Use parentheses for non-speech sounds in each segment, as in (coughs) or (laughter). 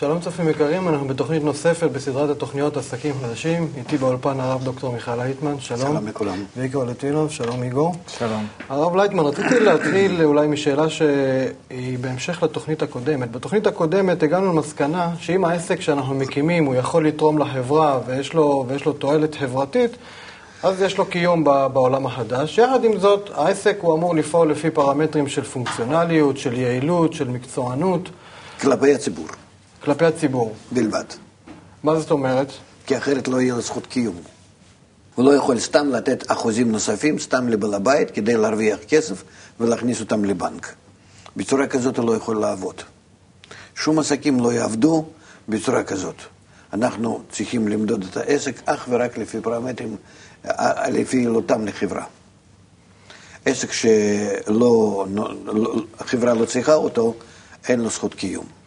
שלום צופים יקרים, אנחנו בתוכנית נוספת בסדרת התוכניות עסקים חדשים. איתי באולפן הרב דוקטור מיכאל לייטמן, שלום. שלום לכולם. ואיקו לטינוב, שלום איגור. שלום. הרב לייטמן, רציתי להתחיל אולי משאלה שהיא בהמשך לתוכנית הקודמת. בתוכנית הקודמת הגענו למסקנה שאם העסק שאנחנו מקימים הוא יכול לתרום לחברה ויש לו, ויש לו תועלת חברתית, אז יש לו קיום ב- בעולם החדש. יחד עם זאת, העסק הוא אמור לפעול לפי פרמטרים של פונקציונליות, של יעילות, של מקצוענות, כלפי הציבור כלפי הציבור. בלבד. מה זאת אומרת? כי אחרת לא יהיה לו זכות קיום. הוא לא יכול סתם לתת אחוזים נוספים, סתם לבעל הבית, כדי להרוויח כסף ולהכניס אותם לבנק. בצורה כזאת הוא לא יכול לעבוד. שום עסקים לא יעבדו בצורה כזאת. אנחנו צריכים למדוד את העסק אך ורק לפי פרמטרים, אה, לפי יעילותם לחברה. עסק שלא, לא, החברה לא צריכה אותו, אין לו זכות קיום.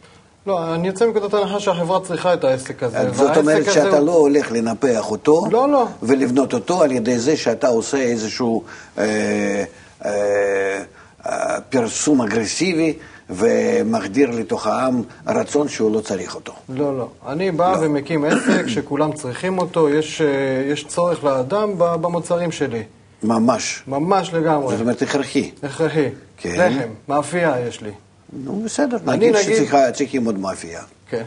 לא, אני יוצא מנקודת הנחה שהחברה צריכה את העסק הזה. זאת והעסק אומרת שאתה הוא- לא הולך לנפח אותו לא, לא. ולבנות אותו על ידי זה שאתה עושה איזשהו אה, אה, אה, פרסום אגרסיבי ומחדיר לתוך העם רצון שהוא לא צריך אותו. לא, לא. אני בא ומקים (coughs) עסק שכולם צריכים אותו, יש, אה, יש צורך לאדם במוצרים שלי. ממש. ממש לגמרי. זאת אומרת הכרחי. הכרחי. כן. לחם, מאפייה יש לי. נו בסדר, אני נגיד שצריכים עוד מאפייה. כן.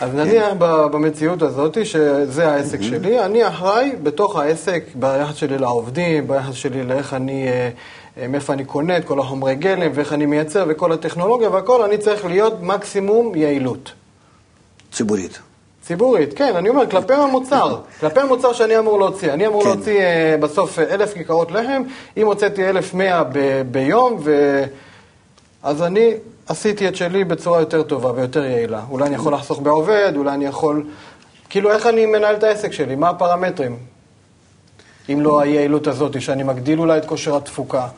אז נניח ב- במציאות הזאת, שזה העסק שלי, אני אחראי בתוך העסק, ביחס שלי לעובדים, ביחס שלי לאיך אני, אה, אה, מאיפה אני קונה את כל החומרי גלם, ואיך אני מייצר, וכל הטכנולוגיה והכל, אני צריך להיות מקסימום יעילות. ציבורית. ציבורית, כן, אני אומר, כלפי המוצר, כלפי המוצר שאני אמור להוציא. אני אמור כן. להוציא אה, בסוף אלף כיכרות לחם, אם הוצאתי אלף מאה ביום, ו... אז אני עשיתי את שלי בצורה יותר טובה ויותר יעילה. אולי אני יכול לחסוך בעובד, אולי אני יכול... כאילו, איך אני מנהל את העסק שלי? מה הפרמטרים? אם לא היעילות הזאת, שאני מגדיל אולי את כושר התפוקה,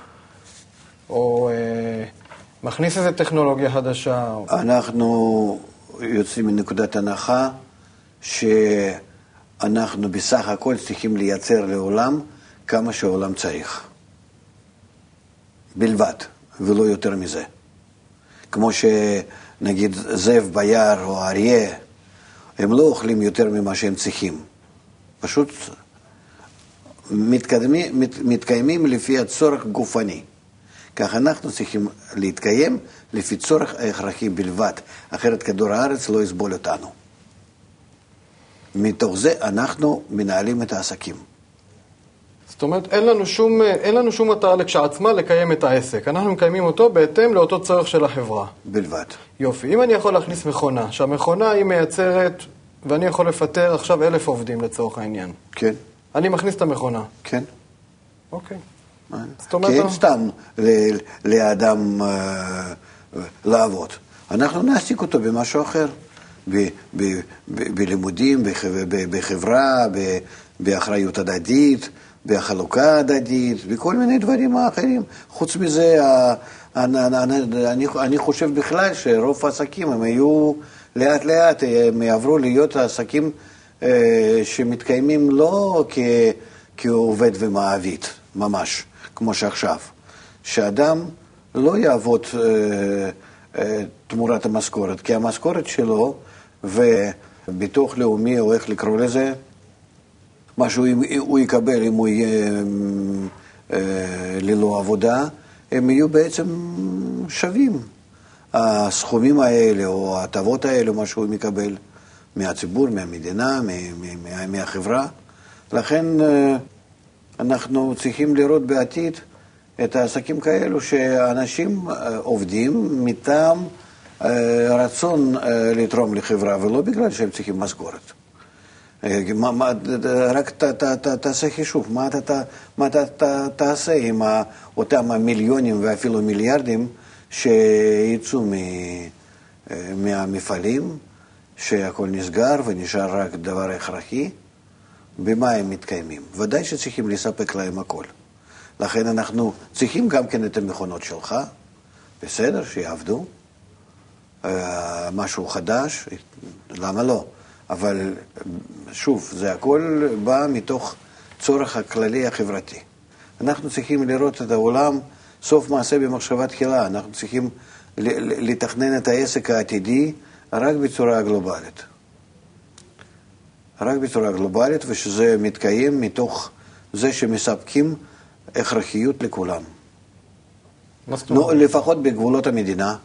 או אה, מכניס איזו טכנולוגיה חדשה, או... אנחנו יוצאים מנקודת הנחה שאנחנו בסך הכל צריכים לייצר לעולם כמה שהעולם צריך. בלבד, ולא יותר מזה. כמו שנגיד זאב ביער או אריה, הם לא אוכלים יותר ממה שהם צריכים. פשוט מתקדמים, מת, מתקיימים לפי הצורך גופני. כך אנחנו צריכים להתקיים לפי צורך ההכרחי בלבד, אחרת כדור הארץ לא יסבול אותנו. מתוך זה אנחנו מנהלים את העסקים. זאת אומרת, אין לנו שום, אין לנו שום מטרה לכשעצמה לקיים את העסק. אנחנו מקיימים אותו בהתאם לאותו צורך של החברה. בלבד. יופי, אם אני יכול להכניס מכונה, שהמכונה היא מייצרת, ואני יכול לפטר עכשיו אלף עובדים לצורך העניין. כן, אני מכניס את המכונה. כן. אוקיי. כי זאת אומרת, אין סתם ל- לאדם אה, לעבוד. אנחנו נעסיק אותו במשהו אחר, ב- ב- ב- בלימודים, בחברה, ב- באחריות הדדית, בחלוקה הדדית, בכל מיני דברים אחרים. חוץ מזה, אני, חושב בכלל שרוב העסקים הם היו לאט לאט, הם יעברו להיות עסקים אה, שמתקיימים לא כ, כעובד ומעביד, ממש, כמו שעכשיו. שאדם לא יעבוד אה, אה, תמורת המשכורת, כי המשכורת שלו וביטוח לאומי, או איך לקרוא לזה, מה שהוא הוא יקבל אם הוא יהיה אה, ללא עבודה, הם יהיו בעצם שווים. הסכומים האלה, או ההטבות האלה, מה שהוא מקבל מהציבור, מהמדינה, מה- מה- מהחברה. לכן אה, אנחנו צריכים לראות בעתיד את העסקים כאלו שאנשים אה, עובדים מטעם רצון לתרום לחברה, ולא בגלל שהם צריכים משכורת. אה, רק תעשה חישוב, מה אתה, תעשה עם אותם המיליונים ואפילו מיליארדים שיצאו אה, מהמפעלים, שהכל נסגר ונשאר רק דבר הכרחי, במה הם מתקיימים? ודאי שצריכים לספק להם הכל. לכן אנחנו צריכים גם כן את המכונות שלך, בסדר, שיעבדו, אה, משהו חדש, למה לא? אבל שוב, זה הכל בא מתוך צורך הכללי החברתי. אנחנו צריכים לראות את העולם סוף מעשה במחשבה תחילה, אנחנו צריכים לתכנן את העסק העתידי רק בצורה גלובלית. רק בצורה גלובלית, ושזה מתקיים מתוך זה שמספקים הכרחיות לכולם. לפחות בגבולות המדינה.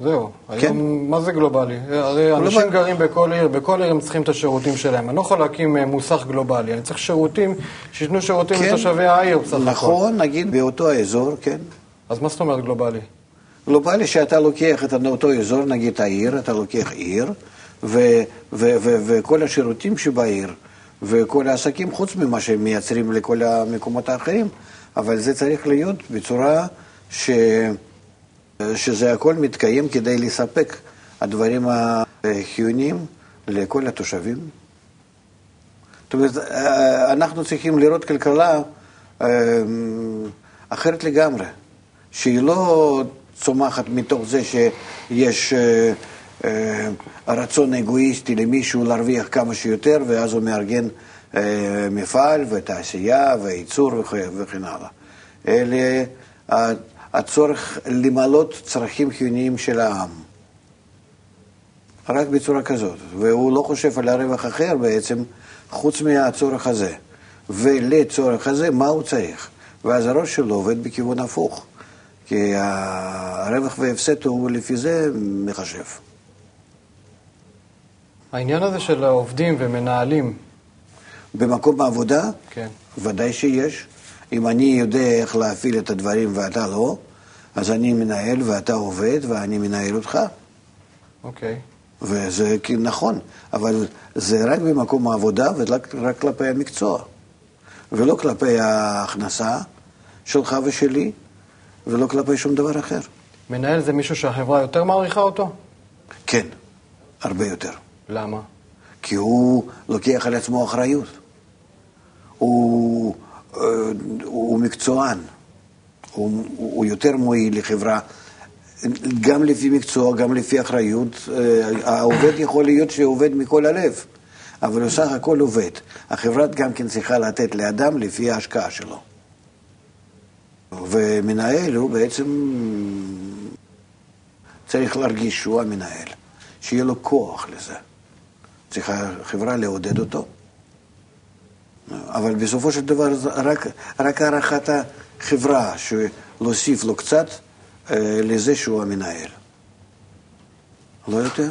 זהו. כן. היום, מה זה גלובלי? הרי אנשים גלובלי. גרים בכל עיר, בכל עיר הם צריכים את השירותים שלהם. אני לא יכול להקים אה, מוסך גלובלי, אני צריך שירותים, שייתנו שירותים כן. לתושבי העיר בסך הכל. נכון, נגיד באותו האזור, כן. אז מה זאת אומרת גלובלי? גלובלי שאתה לוקח את אותו אזור, נגיד העיר, אתה לוקח עיר, ו- ו- ו- וכל השירותים שבעיר, וכל העסקים, חוץ ממה שהם מייצרים לכל המקומות האחרים, אבל זה צריך להיות בצורה ש... שזה הכל מתקיים כדי לספק הדברים החיוניים לכל התושבים. זאת אומרת, אנחנו צריכים לראות כלכלה אה, אחרת לגמרי, שהיא לא צומחת מתוך זה שיש אה, אה, רצון אגואיסטי למישהו להרוויח כמה שיותר, ואז הוא מארגן אה, מפעל ותעשייה וייצור וכ- וכן הלאה. אלה הצורך למלות צרכים חיוניים של העם. רק בצורה כזאת, והוא לא חושב על הרווח אחר בעצם, חוץ מהצורך הזה. ולצורך הזה, מה הוא צריך? ואז הראש שלו עובד בכיוון הפוך, כי הרווח וההפסד הוא לפי זה מחשב. העניין הזה של העובדים ומנהלים, במקום העבודה, כן. ודאי שיש. אם אני יודע איך להפעיל את הדברים ואתה לא, אז אני מנהל ואתה עובד ואני מנהל אותך. אוקיי. וזה כי- נכון, אבל זה רק במקום העבודה ורק רק כלפי המקצוע, ולא כלפי ההכנסה שלך ושלי, ולא כלפי שום דבר אחר. מנהל זה מישהו שהחברה יותר מעריכה אותו? כן, הרבה יותר. למה? כי הוא לוקח על עצמו אחריות. הוא, אה, הוא מקצוען. הוא, הוא יותר מועיל לחברה, גם לפי מקצוע, גם לפי אחריות. אה, העובד יכול להיות שעובד מכל הלב, אבל הוא סך הכל עובד. החברה גם כן צריכה לתת לאדם לפי ההשקעה שלו. ומנהל הוא בעצם צריך להרגיש שהוא המנהל, שיהיה לו כוח לזה. צריכה החברה לעודד אותו. אבל בסופו של דבר רק, רק הערכת החברה, להוסיף לו קצת אה, לזה שהוא המנהל. לא יותר?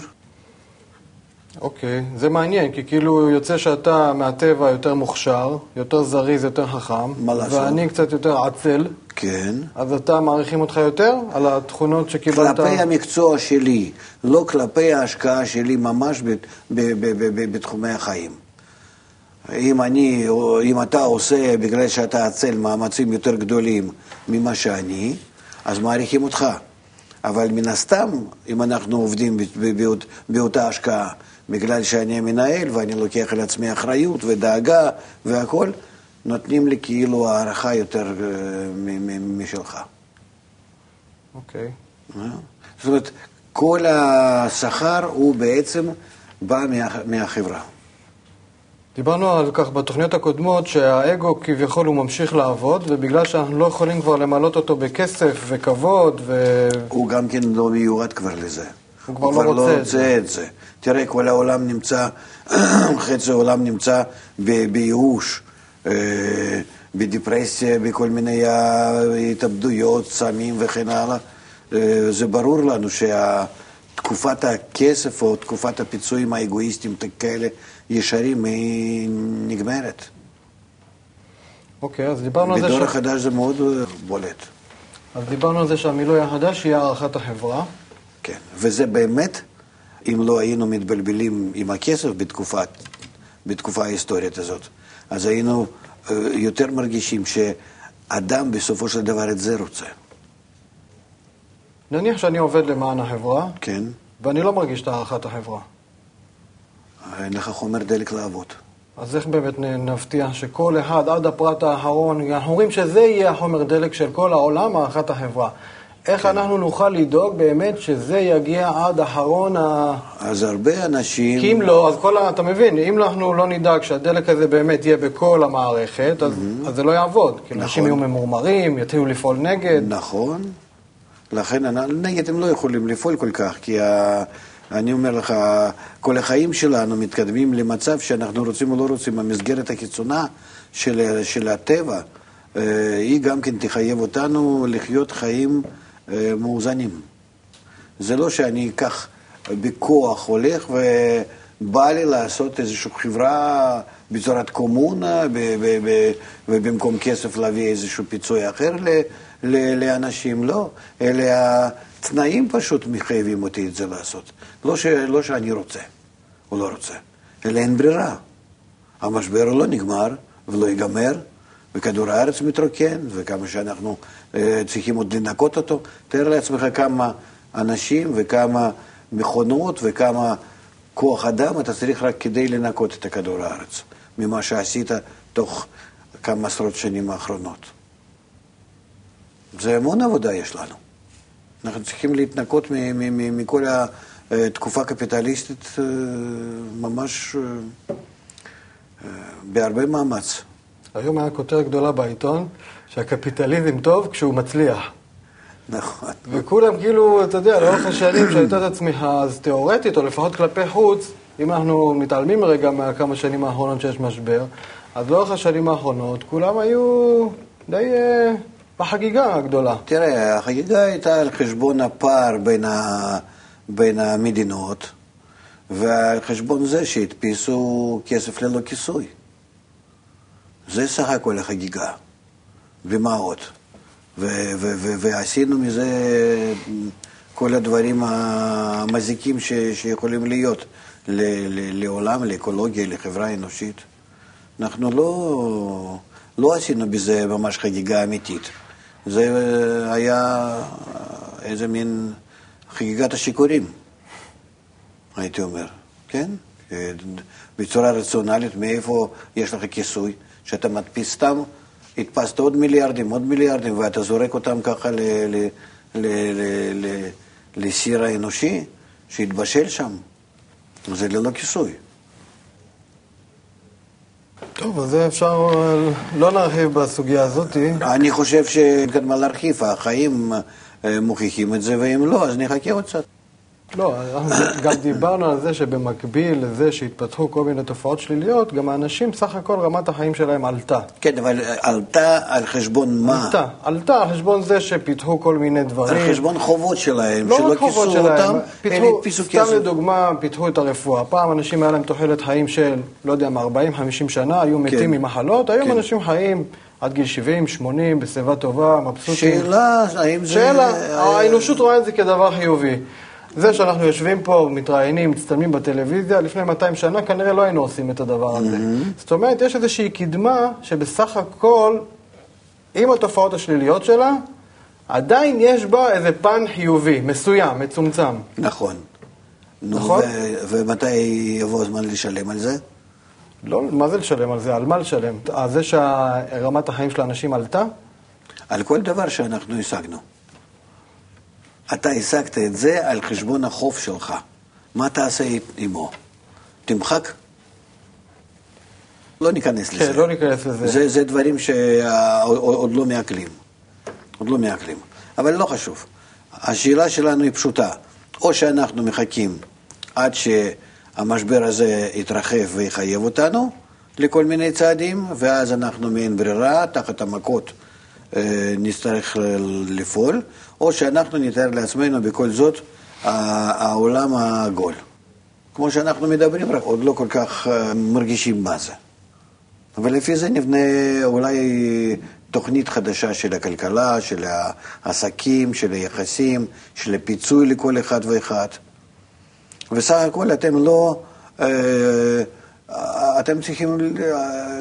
אוקיי, זה מעניין, כי כאילו יוצא שאתה מהטבע יותר מוכשר, יותר זריז, יותר חכם, מה לעשות? ואני קצת יותר עצל, כן. אז אתה מעריכים אותך יותר על התכונות שקיבלת? כלפי המקצוע שלי, לא כלפי ההשקעה שלי ממש ב- ב- ב- ב- ב- בתחומי החיים. אם, אני, או אם אתה עושה, בגלל שאתה עצל, מאמצים יותר גדולים ממה שאני, אז מעריכים אותך. אבל מן הסתם, אם אנחנו עובדים באות- באותה השקעה, בגלל שאני המנהל ואני לוקח על עצמי אחריות ודאגה והכול, נותנים לי כאילו הערכה יותר אה, משלך. אוקיי. זאת אומרת, כל השכר הוא בעצם בא מה, מהחברה. דיברנו על כך בתוכניות הקודמות שהאגו כביכול הוא ממשיך לעבוד ובגלל שאנחנו לא יכולים כבר למלות אותו בכסף וכבוד ו... הוא גם כן לא מיועד כבר לזה. הוא כבר לא רוצה את רוצה את זה. תראה, כל העולם נמצא, (coughs) חצי העולם נמצא בייאוש, אה, בדיפרסיה, בכל מיני התאבדויות, סמים וכן הלאה. אה, זה ברור לנו שתקופת הכסף או תקופת הפיצויים האגואיסטיים כאלה ישרים היא נגמרת. אוקיי, אז דיברנו על זה, בדור ש... החדש זה מאוד אה, בולט. אז דיברנו על זה שהמילוי החדש יהיה הערכת החברה. כן, וזה באמת, אם לא היינו מתבלבלים עם הכסף בתקופת, בתקופה ההיסטורית הזאת, אז היינו אה, יותר מרגישים שאדם בסופו של דבר את זה רוצה. נניח שאני עובד למען החברה כן? ואני לא מרגיש את הערכת החברה. אין לך חומר דלק לעבוד. אז איך באמת נבטיח שכל אחד עד הפרט האחרון, אנחנו אומרים שזה יהיה החומר דלק של כל העולם, הערכת החברה. איך כן. אנחנו נוכל לדאוג באמת שזה יגיע עד אחרון ה... אז הרבה אנשים... כי אם לא, אז כל ה... אתה מבין, אם אנחנו לא נדאג שהדלק הזה באמת יהיה בכל המערכת, אז, אז זה לא יעבוד. כי אנשים נכון. יהיו ממורמרים, יתחילו לפעול נגד. נכון. לכן נגד הם לא יכולים לפעול כל כך, כי ה- אני אומר לך, כל החיים שלנו מתקדמים למצב שאנחנו רוצים או לא רוצים, המסגרת הקיצונה של, של הטבע, אה, היא גם כן תחייב אותנו לחיות חיים אה, מאוזנים. זה לא שאני אקח בכוח הולך ובא לי לעשות איזושהי חברה בצורת קומונה, ובמקום כסף להביא איזשהו פיצוי אחר לאנשים, לא. אלה התנאים פשוט מחייבים אותי את זה לעשות. לא, ש, לא שאני רוצה או לא רוצה, אלא אין ברירה. המשבר לא נגמר ולא ייגמר, וכדור הארץ מתרוקן, וכמה שאנחנו אה, צריכים עוד לנקות אותו. תאר לעצמך כמה אנשים וכמה מכונות וכמה כוח אדם אתה צריך רק כדי לנקות את הכדור הארץ, ממה שעשית תוך כמה עשרות שנים האחרונות. זה המון עבודה יש לנו. אנחנו צריכים להתנקות מכל התקופה הקפיטליסטית אה, ממש אה, בהרבה מאמץ. היום היה כותרת גדולה בעיתון שהקפיטליזם טוב כשהוא מצליח. נכון. וכולם כאילו, אתה יודע, לאורך השנים שהייתה את הצמיחה, אז תיאורטית, או לפחות כלפי חוץ, אם אנחנו מתעלמים רגע מהכמה שנים האחרונות שיש משבר, אז לאורך השנים האחרונות כולם היו די אה, בחגיגה הגדולה. תראה, החגיגה הייתה על חשבון הפער בין, ה... בין המדינות, ועל חשבון זה שהדפיסו כסף ללא כיסוי. זה סך הכל החגיגה, ומה עוד? ועשינו מזה כל הדברים המזיקים שיכולים להיות לעולם, לאקולוגיה, לחברה האנושית. אנחנו לא, לא עשינו בזה ממש חגיגה אמיתית. זה היה איזה מין חגיגת השיכורים, הייתי אומר, כן? בצורה רציונלית, מאיפה יש לך כיסוי, שאתה מדפיס סתם הדפסת עוד מיליארדים, עוד מיליארדים, ואתה זורק אותם ככה לסיר האנושי שהתבשל שם. זה ללא כיסוי. טוב, אז אפשר אה, לא להרחיב בסוגיה הזאת. אני חושב שאין מה להרחיב, החיים אה, מוכיחים את זה, ואם לא, אז נחכה עוד קצת. לא, גם דיברנו על זה שבמקביל לזה שהתפתחו כל מיני תופעות שליליות, גם האנשים, סך הכל רמת החיים שלהם עלתה. כן, אבל עלתה על חשבון מה? עלתה, עלתה על חשבון זה שפיתחו כל מיני דברים. על חשבון חובות שלהם, לא שלא כיסו אותם, הם הדפיסו כסף. סתם לדוגמה, פיתחו את הרפואה. פעם אנשים היה להם תוחלת חיים של, לא יודע מה, 40-50 שנה, היו מתים כן. ממחלות, היום כן. אנשים חיים... עד גיל 70, 80, בשיבה טובה, מבסוטים. שאלה, האם זה... שאלה, האנושות רואה את זה כדבר חיובי. זה שאנחנו יושבים פה, מתראיינים, מצטלמים בטלוויזיה, לפני 200 שנה כנראה לא היינו עושים את הדבר הזה. Mm-hmm. זאת אומרת, יש איזושהי קדמה שבסך הכל, עם התופעות השליליות שלה, עדיין יש בה איזה פן חיובי, מסוים, מצומצם. נכון. נכון? ומתי יבוא הזמן לשלם על זה? לא, מה זה לשלם על זה? על מה לשלם? על זה שרמת החיים של האנשים עלתה? על כל דבר שאנחנו השגנו. אתה השגת את זה על חשבון החוב שלך. מה תעשה עמו? תמחק? לא ניכנס כן, לזה. כן, לא ניכנס לזה. זה, זה דברים שעוד לא מעכלים. עוד לא מעכלים. אבל לא חשוב. השאלה שלנו היא פשוטה. או שאנחנו מחכים עד שהמשבר הזה יתרחב ויחייב אותנו לכל מיני צעדים, ואז אנחנו מעין ברירה, תחת המכות אה, נצטרך לפעול, או שאנחנו נתאר לעצמנו בכל זאת העולם העגול. כמו שאנחנו מדברים, רק עוד לא כל כך אה, מרגישים מה זה. ולפי זה נבנה אולי תוכנית חדשה של הכלכלה, של העסקים, של היחסים, של הפיצוי לכל אחד ואחד. וסך הכל אתם לא... אה, אתם צריכים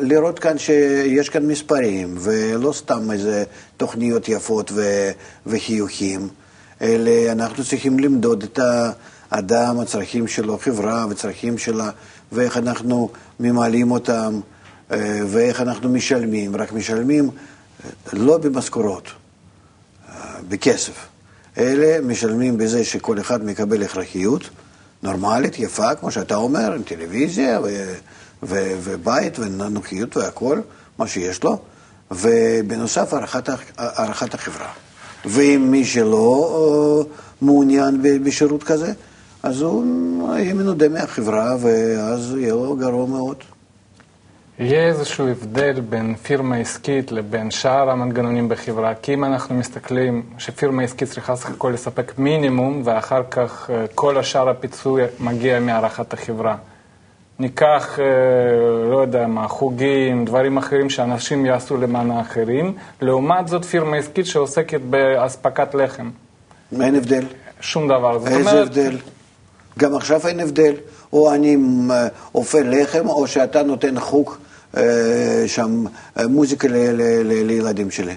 לראות כאן שיש כאן מספרים, ולא סתם איזה תוכניות יפות וחיוכים, אלא אנחנו צריכים למדוד את האדם, הצרכים שלו, חברה וצרכים שלה, ואיך אנחנו ממלאים אותם, אה, ואיך אנחנו משלמים. רק משלמים אה, לא במשכורות, אה, בכסף, אלא משלמים בזה שכל אחד מקבל הכרחיות. נורמלית, יפה, כמו שאתה אומר, עם טלוויזיה ו- ו- ובית ונוחיות והכל, מה שיש לו, ובנוסף הערכת, הערכת החברה. ואם מי שלא uh, מעוניין בשירות כזה, אז הוא יהיה מנודה מהחברה, ואז יהיה לו גרוע מאוד. יהיה איזשהו הבדל בין פירמה עסקית לבין שאר המנגנונים בחברה, כי אם אנחנו מסתכלים שפירמה עסקית צריכה סך הכל לספק מינימום, ואחר כך אה, כל השאר הפיצוי מגיע מהערכת החברה. ניקח, אה, לא יודע מה, חוגים, דברים אחרים שאנשים יעשו למען האחרים, לעומת זאת פירמה עסקית שעוסקת באספקת לחם. אין הבדל. שום דבר. זאת איזה אומרת, הבדל? גם עכשיו אין הבדל. או אני אה, אופה לחם, או שאתה נותן חוג שם, אה, מוזיקה ל- ל- ל- לילדים שלי.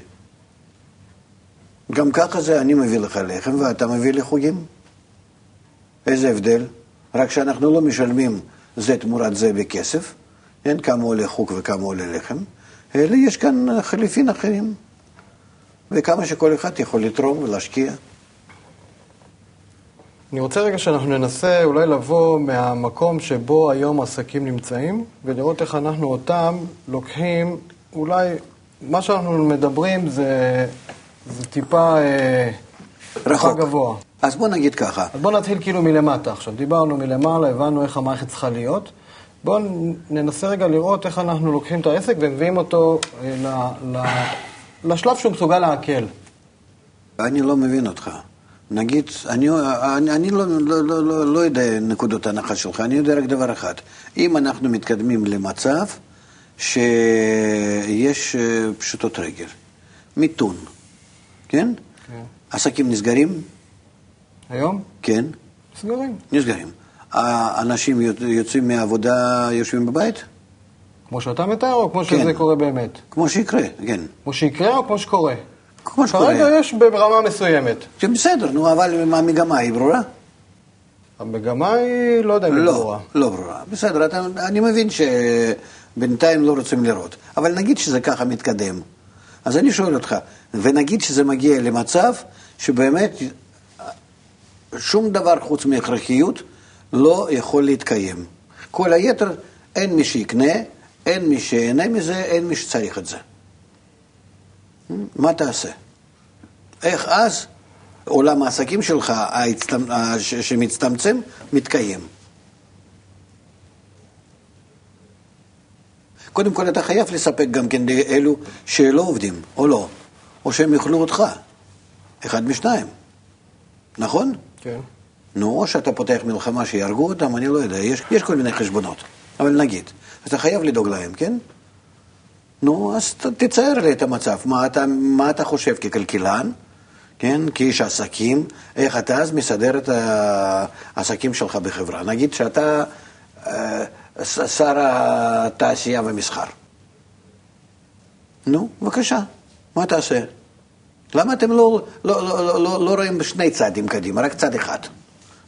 גם ככה זה, אני מביא לך לחם ואתה מביא לי חוגים. איזה הבדל? רק שאנחנו לא משלמים זה תמורת זה בכסף, אין כמה עולה חוג וכמה עולה לחם, אלא יש כאן חליפין אחרים. וכמה שכל אחד יכול לתרום ולהשקיע. אני רוצה רגע שאנחנו ננסה אולי לבוא מהמקום שבו היום עסקים נמצאים, ולראות איך אנחנו אותם לוקחים, אולי מה שאנחנו מדברים זה, זה טיפה, אה, רחוק. גבוה. אז בוא נגיד ככה, אז בואו נתחיל כאילו מלמטה עכשיו. דיברנו מלמעלה, הבנו איך המערכת צריכה להיות. בואו ננסה רגע לראות איך אנחנו לוקחים את העסק ומביאים אותו אה, ל, ל, לשלב שהוא מסוגל לעכל. אני לא מבין אותך. נגיד, אני, אני, אני לא, לא, לא, לא, לא יודע נקודות ההנחה שלך, אני יודע רק דבר אחד. אם אנחנו מתקדמים למצב שיש אה, פשוטות רגל, מיתון, כן? כן. עסקים נסגרים? היום? כן, סגרים. נסגרים. האנשים יוצ- יוצאים מהעבודה, יושבים בבית? כמו שאתה מתאר, או כמו כן. שזה קורה באמת? כמו שיקרה, כן. כמו שיקרה או כמו שקורה? כמו שקורה. כרגע יש ברמה מסוימת. זה בסדר, נו, אבל המגמה היא ברורה? המגמה היא, לא יודע אם היא לא, ברורה. לא ברורה. בסדר, אתה, אני מבין שבינתיים לא רוצים לראות. אבל נגיד שזה ככה מתקדם. אז אני שואל אותך, ונגיד שזה מגיע למצב שבאמת שום דבר חוץ מהכרחיות לא יכול להתקיים. כל היתר, אין מי שיקנה, אין מי שיהנה מזה, אין מי שצריך את זה. מה תעשה? איך אז עולם העסקים שלך, שמצטמצם, מתקיים? קודם כל אתה חייב לספק גם כן לאלו שלא עובדים, או לא, או שהם יאכלו אותך. אחד משניים, נכון? כן. נו, או שאתה פותח מלחמה שיהרגו אותם, אני לא יודע, יש, יש כל מיני חשבונות. אבל נגיד, אתה חייב לדאוג להם, כן? נו, אז תצייר לי את המצב. מה אתה, מה אתה חושב ככלכלן, כן? כאיש עסקים, איך אתה אז מסדר את העסקים שלך בחברה. נגיד שאתה אה, שר התעשייה והמסחר. נו, בבקשה, מה תעשה? למה אתם לא, לא, לא, לא, לא, לא רואים שני צעדים קדימה, רק צד אחד?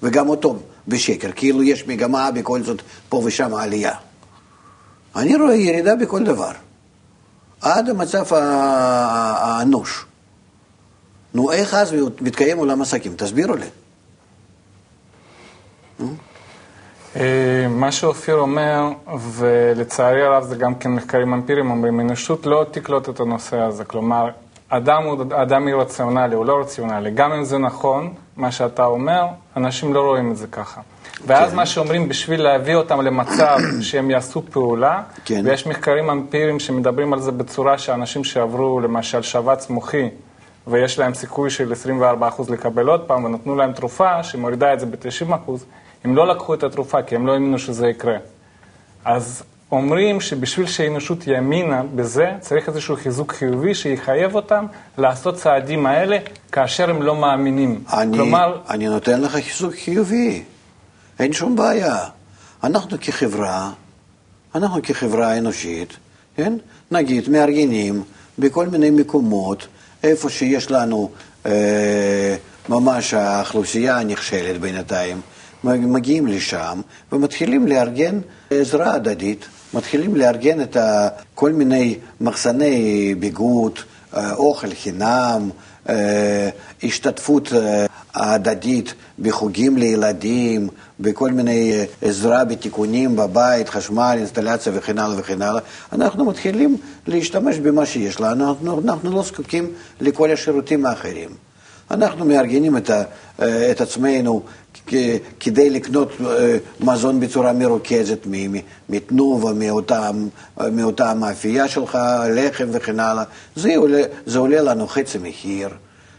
וגם אותו בשקר, כאילו יש מגמה בכל זאת פה ושם עלייה. אני רואה ירידה בכל דבר, עד המצב האנוש. נו, איך אז מתקיים עולם עסקים? תסבירו לי. אה, מה שאופיר אומר, ולצערי הרב זה גם כן מחקרים אמפיריים אומרים, האנושות לא תקלוט את הנושא הזה. כלומר, אדם הוא אדם אירציונלי, הוא לא רציונלי. גם אם זה נכון, מה שאתה אומר, אנשים לא רואים את זה ככה. ואז מה שאומרים, בשביל להביא אותם למצב (coughs) שהם יעשו פעולה, כן. ויש מחקרים אמפיריים שמדברים על זה בצורה שאנשים שעברו למשל שבץ מוחי, ויש להם סיכוי של 24% לקבל עוד פעם, ונתנו להם תרופה שמורידה את זה ב-90%, הם לא לקחו את התרופה כי הם לא האמינו שזה יקרה. אז אומרים שבשביל שהאנושות יאמינה בזה, צריך איזשהו חיזוק חיובי שיחייב אותם לעשות צעדים האלה כאשר הם לא מאמינים. אני, כלומר, אני נותן לך חיזוק חיובי, אין שום בעיה. אנחנו כחברה, אנחנו כחברה אנושית, כן? נגיד, מארגנים בכל מיני מקומות, איפה שיש לנו אה, ממש האוכלוסייה נכשלת בינתיים, מגיעים לשם ומתחילים לארגן עזרה הדדית, מתחילים לארגן את כל מיני מחסני ביגוד, אה, אוכל חינם, השתתפות אה, הדדית בחוגים לילדים, בכל מיני אה, עזרה בתיקונים בבית, חשמל, אינסטלציה וכן הלאה וכן הלאה. אנחנו מתחילים להשתמש במה שיש לנו, אנחנו, אנחנו לא זקוקים לכל השירותים האחרים. אנחנו מארגנים את, אה, את עצמנו כדי לקנות אה, מזון בצורה מרוכזת מתנובה, מאותה, מאותה מאפייה שלך, לחם וכן הלאה. זה עולה, זה עולה לנו חצי מחיר.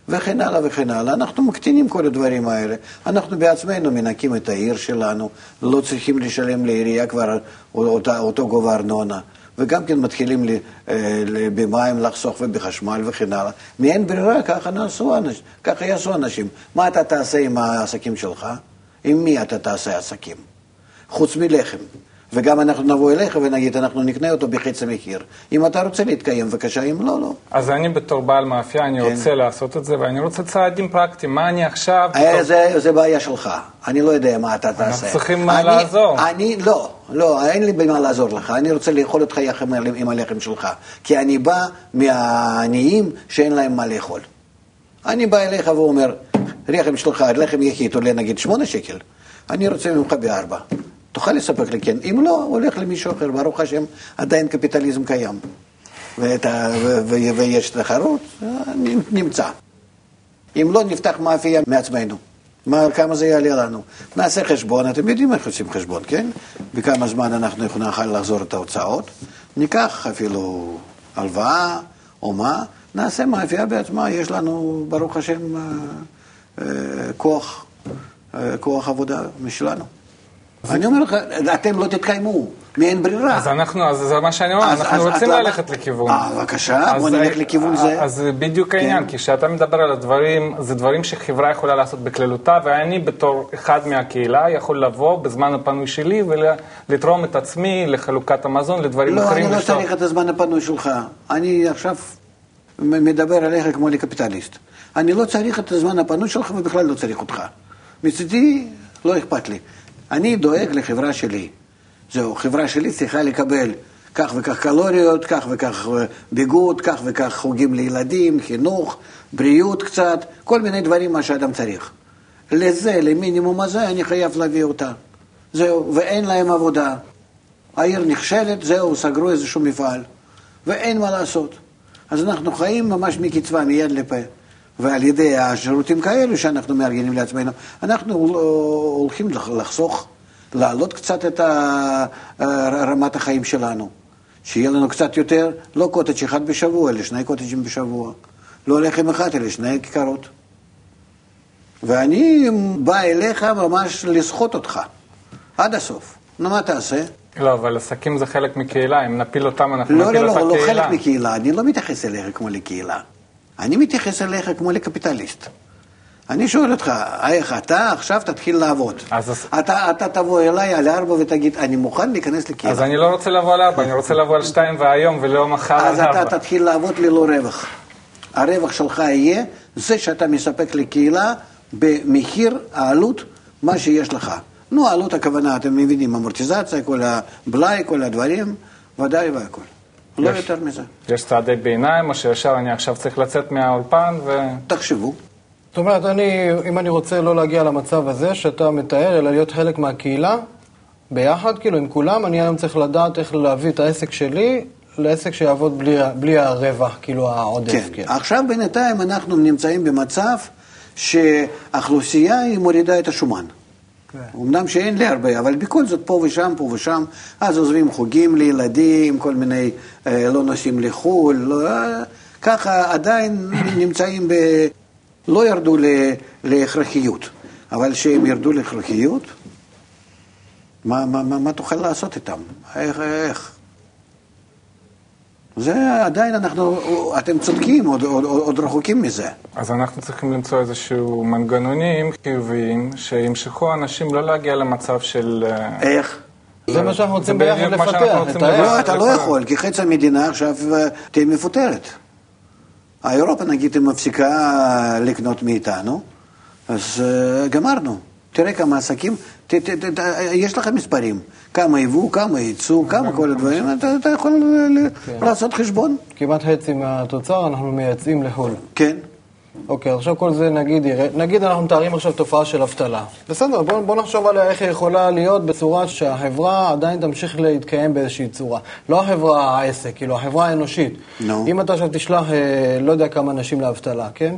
וכן הלאה וכן הלאה. אנחנו מקטינים כל הדברים האלה. אנחנו בעצמנו מנקים את העיר שלנו, לא צריכים לשלם לעירייה כבר אותה, אותו גובה ארנונה. וגם כן מתחילים לי, אה, ל- במים לחסוך ובחשמל וכן הלאה. מאין ברירה, ככה, נעשו, אנש, ככה יעשו אנשים. מה אתה תעשה עם העסקים שלך? עם מי אתה תעשה עסקים? חוץ מלחם. וגם אנחנו נבוא אליך ונגיד, אנחנו נקנה אותו בחצי מחיר. אם אתה רוצה להתקיים, בבקשה, אם לא, לא. אז אני בתור בעל מאפייה, אני כן. רוצה לעשות את זה, ואני רוצה צעדים פרקטיים. מה אני עכשיו... אה, בתור- זה, זה בעיה שלך, אני לא יודע מה אתה תעשה. צריכים מה אני- לעזור. אני, לא, לא, אין לי במה לעזור לך, אני רוצה לאכול אותך יחד עם- עם הלחם שלך, כי אני בא מהעניים שאין להם מה לאכול. אני בא אליך ואומר, לחם שלך, לחם יחיד עולה נגיד שמונה שקל, אני רוצה ממך בארבע. תוכל לספק לי כן, אם לא, הולך למישהו אחר, ברוך השם, עדיין קפיטליזם קיים. ה, ו, ו, ויש תחרות, נמצא. אם לא, נפתח מאפייה מעצמנו. מה, כמה זה יעלה לנו? נעשה חשבון, אתם יודעים איך עושים חשבון, כן? בכמה זמן אנחנו נוכל לחזור את ההוצאות. ניקח אפילו הלוואה או מה, נעשה מאפייה בעצמה, יש לנו, ברוך השם, אה, אה, כוח, אה, כוח עבודה משלנו. אני אומר לך, אתם לא תתקיימו, מאין ברירה. אז אנחנו, אז זה מה שאני אומר, אז- אנחנו אז רוצים ללכת לכיוון. אה, בבקשה, בוא אז- נלך לכיוון זה. אז בדיוק העניין, כי כשאתה מדבר על הדברים, זה דברים שחברה יכולה לעשות בכללותה, ואני בתור אחד מהקהילה יכול לבוא בזמן הפנוי שלי ולתרום את עצמי לחלוקת המזון, לדברים לא, אחרים. אני לא. צריך את הזמן הפנוי שלך. אני עכשיו מדבר עליך כמו לקפיטליסט. אני לא צריך את הזמן הפנוי שלך ובכלל לא צריך אותך. מצידי, לא אכפת לי. אני דואג לחברה שלי. זהו, חברה שלי צריכה לקבל כך וכך קלוריות, כך וכך אה, ביגוד, כך וכך חוגים לילדים, חינוך, בריאות קצת, כל מיני דברים מה שאדם צריך. לזה, למינימום הזה, אני חייב להביא אותה. זהו, ואין להם עבודה. העיר נכשלת, זהו, סגרו איזשהו מפעל, ואין מה לעשות. אז אנחנו חיים ממש מקצבה, מיד לפה. ועל ידי השירותים כאלו שאנחנו מארגנים לעצמנו, אנחנו הולכים לח- לחסוך, להעלות קצת את ה- רמת החיים שלנו. שיהיה לנו קצת יותר, לא קוטג' אחד בשבוע, אלא שני קוטג'ים בשבוע. לא לחם אחד, אלא שני כיכרות. ואני בא אליך ממש לסחוט אותך, עד הסוף. נו, מה תעשה? לא, אבל עסקים זה חלק מקהילה, אם נפיל אותם אנחנו לא, נפיל לא, את לא, לא הקהילה. חלק מקהילה, אני לא מתייחס אליך כמו לקהילה. אני מתייחס אליך כמו לקפיטליסט. אני שואל אותך, איך אתה עכשיו תתחיל לעבוד? אז- אתה, אתה תבוא אליי על ארבע ותגיד, אני מוכן להיכנס לקהילה. אז אני לא רוצה לבוא על ארבע, אני רוצה לבוא על שתיים והיום ולא מחר על אז אתה ארבע. תתחיל לעבוד ללא רווח. הרווח שלך יהיה זה שאתה מספק לקהילה במחיר העלות, מה שיש לך. נו, העלות הכוונה, אתם מבינים, אמורטיזציה, כל הבלאי, כל הדברים, ודאי והכל. לא יש. יותר מזה. יש צעדי ביניים, או שישר אני עכשיו צריך לצאת מהאולפן ו... תחשבו. זאת אומרת, אני, אם אני רוצה לא להגיע למצב הזה שאתה מתאר, אלא להיות חלק מהקהילה, ביחד, כאילו, עם כולם, אני היום צריך לדעת איך להביא את העסק שלי לעסק שיעבוד בלי, בלי הרווח, כאילו העודף. כן. עכשיו בינתיים אנחנו נמצאים במצב שהאוכלוסייה היא מורידה את השומן. אמנם שאין לי הרבה, אבל בכל זאת פה ושם, פה ושם, אז עוזבים חוגים לילדים, כל מיני, אה, לא נוסעים לחו"ל, לא, אה, ככה עדיין (clears throat) נמצאים ב... לא ירדו ל, להכרחיות, אבל שהם ירדו להכרחיות, מה, מה, מה, מה תוכל לעשות איתם? איך, איך? זה עדיין אנחנו, אתם צודקים, עוד, עוד, עוד רחוקים מזה. אז אנחנו צריכים למצוא איזשהו מנגנונים חיוביים שימשכו אנשים לא להגיע למצב של... אה, איך? זה מה שאנחנו רוצים ביחד לפתח, את. לא, אתה לא. יכול, כי חצי המדינה עכשיו אה, תהיה מפוטרת. אירופה, נגיד, היא מפסיקה לקנות מאיתנו, אז אה, גמרנו. תראה כמה עסקים, ת, ת, ת, ת, יש לך מספרים, כמה יבוא, כמה ייצוא, כמה כל הדברים, אתה, אתה יכול ל- ל- לעשות חשבון. כמעט חצי מהתוצר אנחנו מייצאים לחו"ל. כן. אוקיי, עכשיו כל זה נגיד נגיד אנחנו מתארים עכשיו תופעה של אבטלה. בסדר, בוא, בוא נחשוב עליה איך היא יכולה להיות בצורה שהחברה עדיין תמשיך להתקיים באיזושהי צורה. לא החברה העסק, כאילו החברה האנושית. נו. אם אתה עכשיו תשלח, אה, לא יודע כמה אנשים לאבטלה, כן?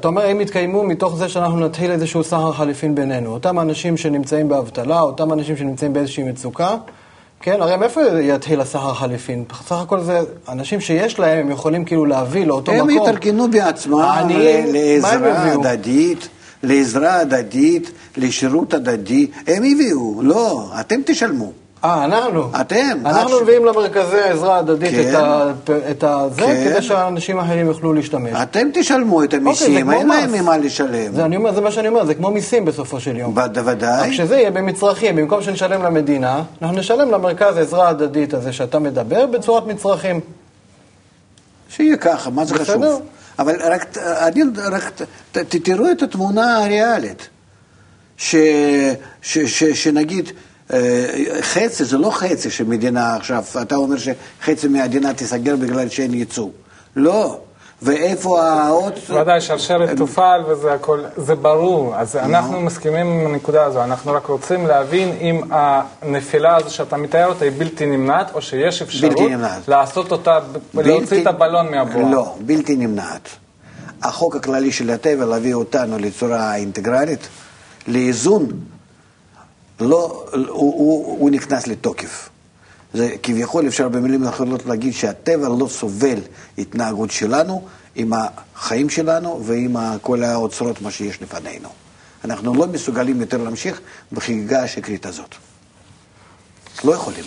אתה אומר, הם יתקיימו מתוך זה שאנחנו נתחיל איזשהו סחר חליפין בינינו. אותם אנשים שנמצאים באבטלה, אותם אנשים שנמצאים באיזושהי מצוקה, כן, הרי מאיפה יתחיל הסחר חליפין? סך הכל זה אנשים שיש להם, הם יכולים כאילו להביא לאותו הם מקום. יתארגנו בעצמם הם לעזרה? הדדית, לעזרה הדדית, לשירות הדדי. הם הביאו, לא, אתם תשלמו. אה, אנחנו. אתם. אנחנו מביאים למרכזי העזרה ההדדית כן. את ה- את ה- זה, כן. כדי שהאנשים האחרים יוכלו להשתמש. אתם תשלמו את אוקיי, המיסים, כמו אין להם. ממה לשלם. זה, אני אומר, זה מה שאני אומר, זה כמו מיסים בסופו של יום. בוודאי. רק שזה יהיה במצרכים, במקום שנשלם למדינה, אנחנו נשלם למרכז העזרה ההדדית הזה שאתה מדבר בצורת מצרכים. שיהיה ככה, מה זה בסדר. חשוב? אבל רק, ת- אני, רק ת- ת- תראו את התמונה הריאלית. ש, ש, ש, שנגיד, אה, חצי, זה לא חצי שמדינה עכשיו, אתה אומר שחצי מהמדינה תיסגר בגלל שאין ייצוא. לא. ואיפה העוד... ודאי, שרשרת תופעל וזה הכל, זה ברור. אז אנחנו מסכימים עם הנקודה הזו, אנחנו רק רוצים להבין אם הנפילה הזו שאתה מתאר אותה היא בלתי נמנעת, או שיש אפשרות. לעשות אותה, להוציא את הבלון מהבועה. לא, בלתי נמנעת. החוק הכללי של הטבע להביא אותנו לצורה אינטגרלית, לאיזון, לא, הוא, הוא, הוא נכנס לתוקף. זה כביכול אפשר במילים אחרות להגיד שהטבע לא סובל התנהגות שלנו עם החיים שלנו ועם כל האוצרות מה שיש לפנינו. אנחנו לא מסוגלים יותר להמשיך בחגיגה השקרית הזאת. לא יכולים.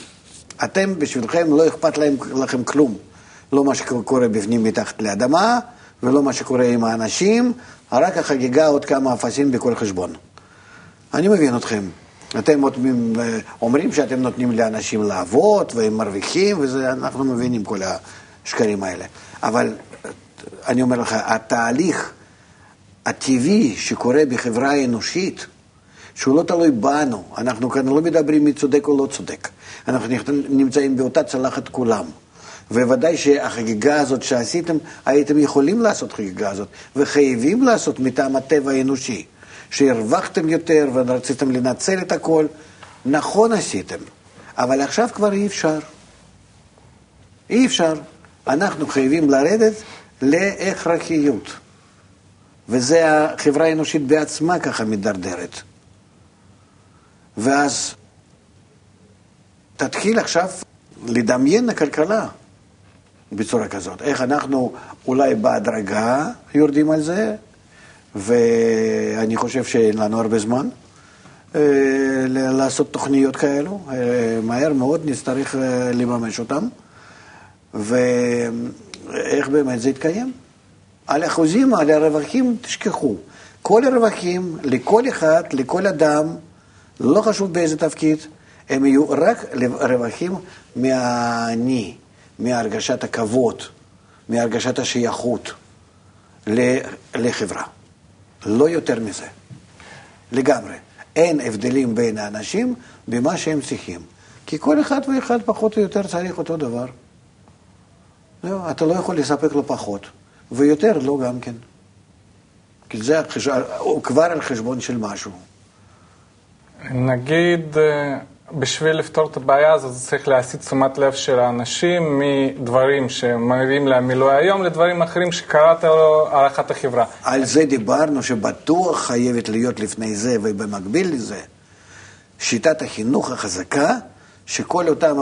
אתם, בשבילכם, לא אכפת להם, לכם כלום. לא מה שקורה בפנים מתחת לאדמה, ולא מה שקורה עם האנשים, רק החגיגה עוד כמה אפסים בכל חשבון. אני מבין אתכם. אתם אה, אומרים שאתם נותנים לאנשים לעבוד, והם מרוויחים, וזה, אנחנו מבינים כל השקרים האלה. אבל אה, אני אומר לך, התהליך הטבעי שקורה בחברה האנושית, שהוא לא תלוי בנו, אנחנו כאן לא מדברים מי צודק או לא צודק, אנחנו נמצאים באותה צלחת כולם. וודאי שהחגיגה הזאת שעשיתם, הייתם יכולים לעשות חגיגה הזאת, וחייבים לעשות מטעם הטבע האנושי, שהרווחתם יותר ורציתם לנצל את הכל, נכון עשיתם, אבל עכשיו כבר אי אפשר. אי אפשר. אנחנו חייבים לרדת להכרחיות. וזה החברה האנושית בעצמה ככה מידרדרת. ואז תתחיל עכשיו לדמיין הכלכלה בצורה כזאת. איך אנחנו אולי בהדרגה יורדים על זה, ואני חושב שאין לנו הרבה זמן אה, לעשות תוכניות כאלו. אה, מהר מאוד נצטרך אה, לממש אותן. ואיך באמת זה יתקיים? על אחוזים, על הרווחים, תשכחו. כל הרווחים, לכל אחד, לכל אדם, לא חשוב באיזה תפקיד, הם יהיו רק רווחים מהאני, מהרגשת הכבוד, מהרגשת השייכות לחברה. לא יותר מזה. לגמרי. אין הבדלים בין האנשים במה שהם צריכים. כי כל אחד ואחד פחות או יותר צריך אותו דבר. לא, אתה לא יכול לספק לו פחות, ויותר לא גם כן. כי זה החש... כבר על חשבון של משהו. נגיד, אה, בשביל לפתור את הבעיה הזאת, צריך להסיט תשומת לב של האנשים מדברים שמביאים מילואי היום לדברים אחרים שקראת לו הערכת החברה. על זה דיברנו שבטוח חייבת להיות לפני זה, ובמקביל לזה, שיטת החינוך החזקה, שכל אותם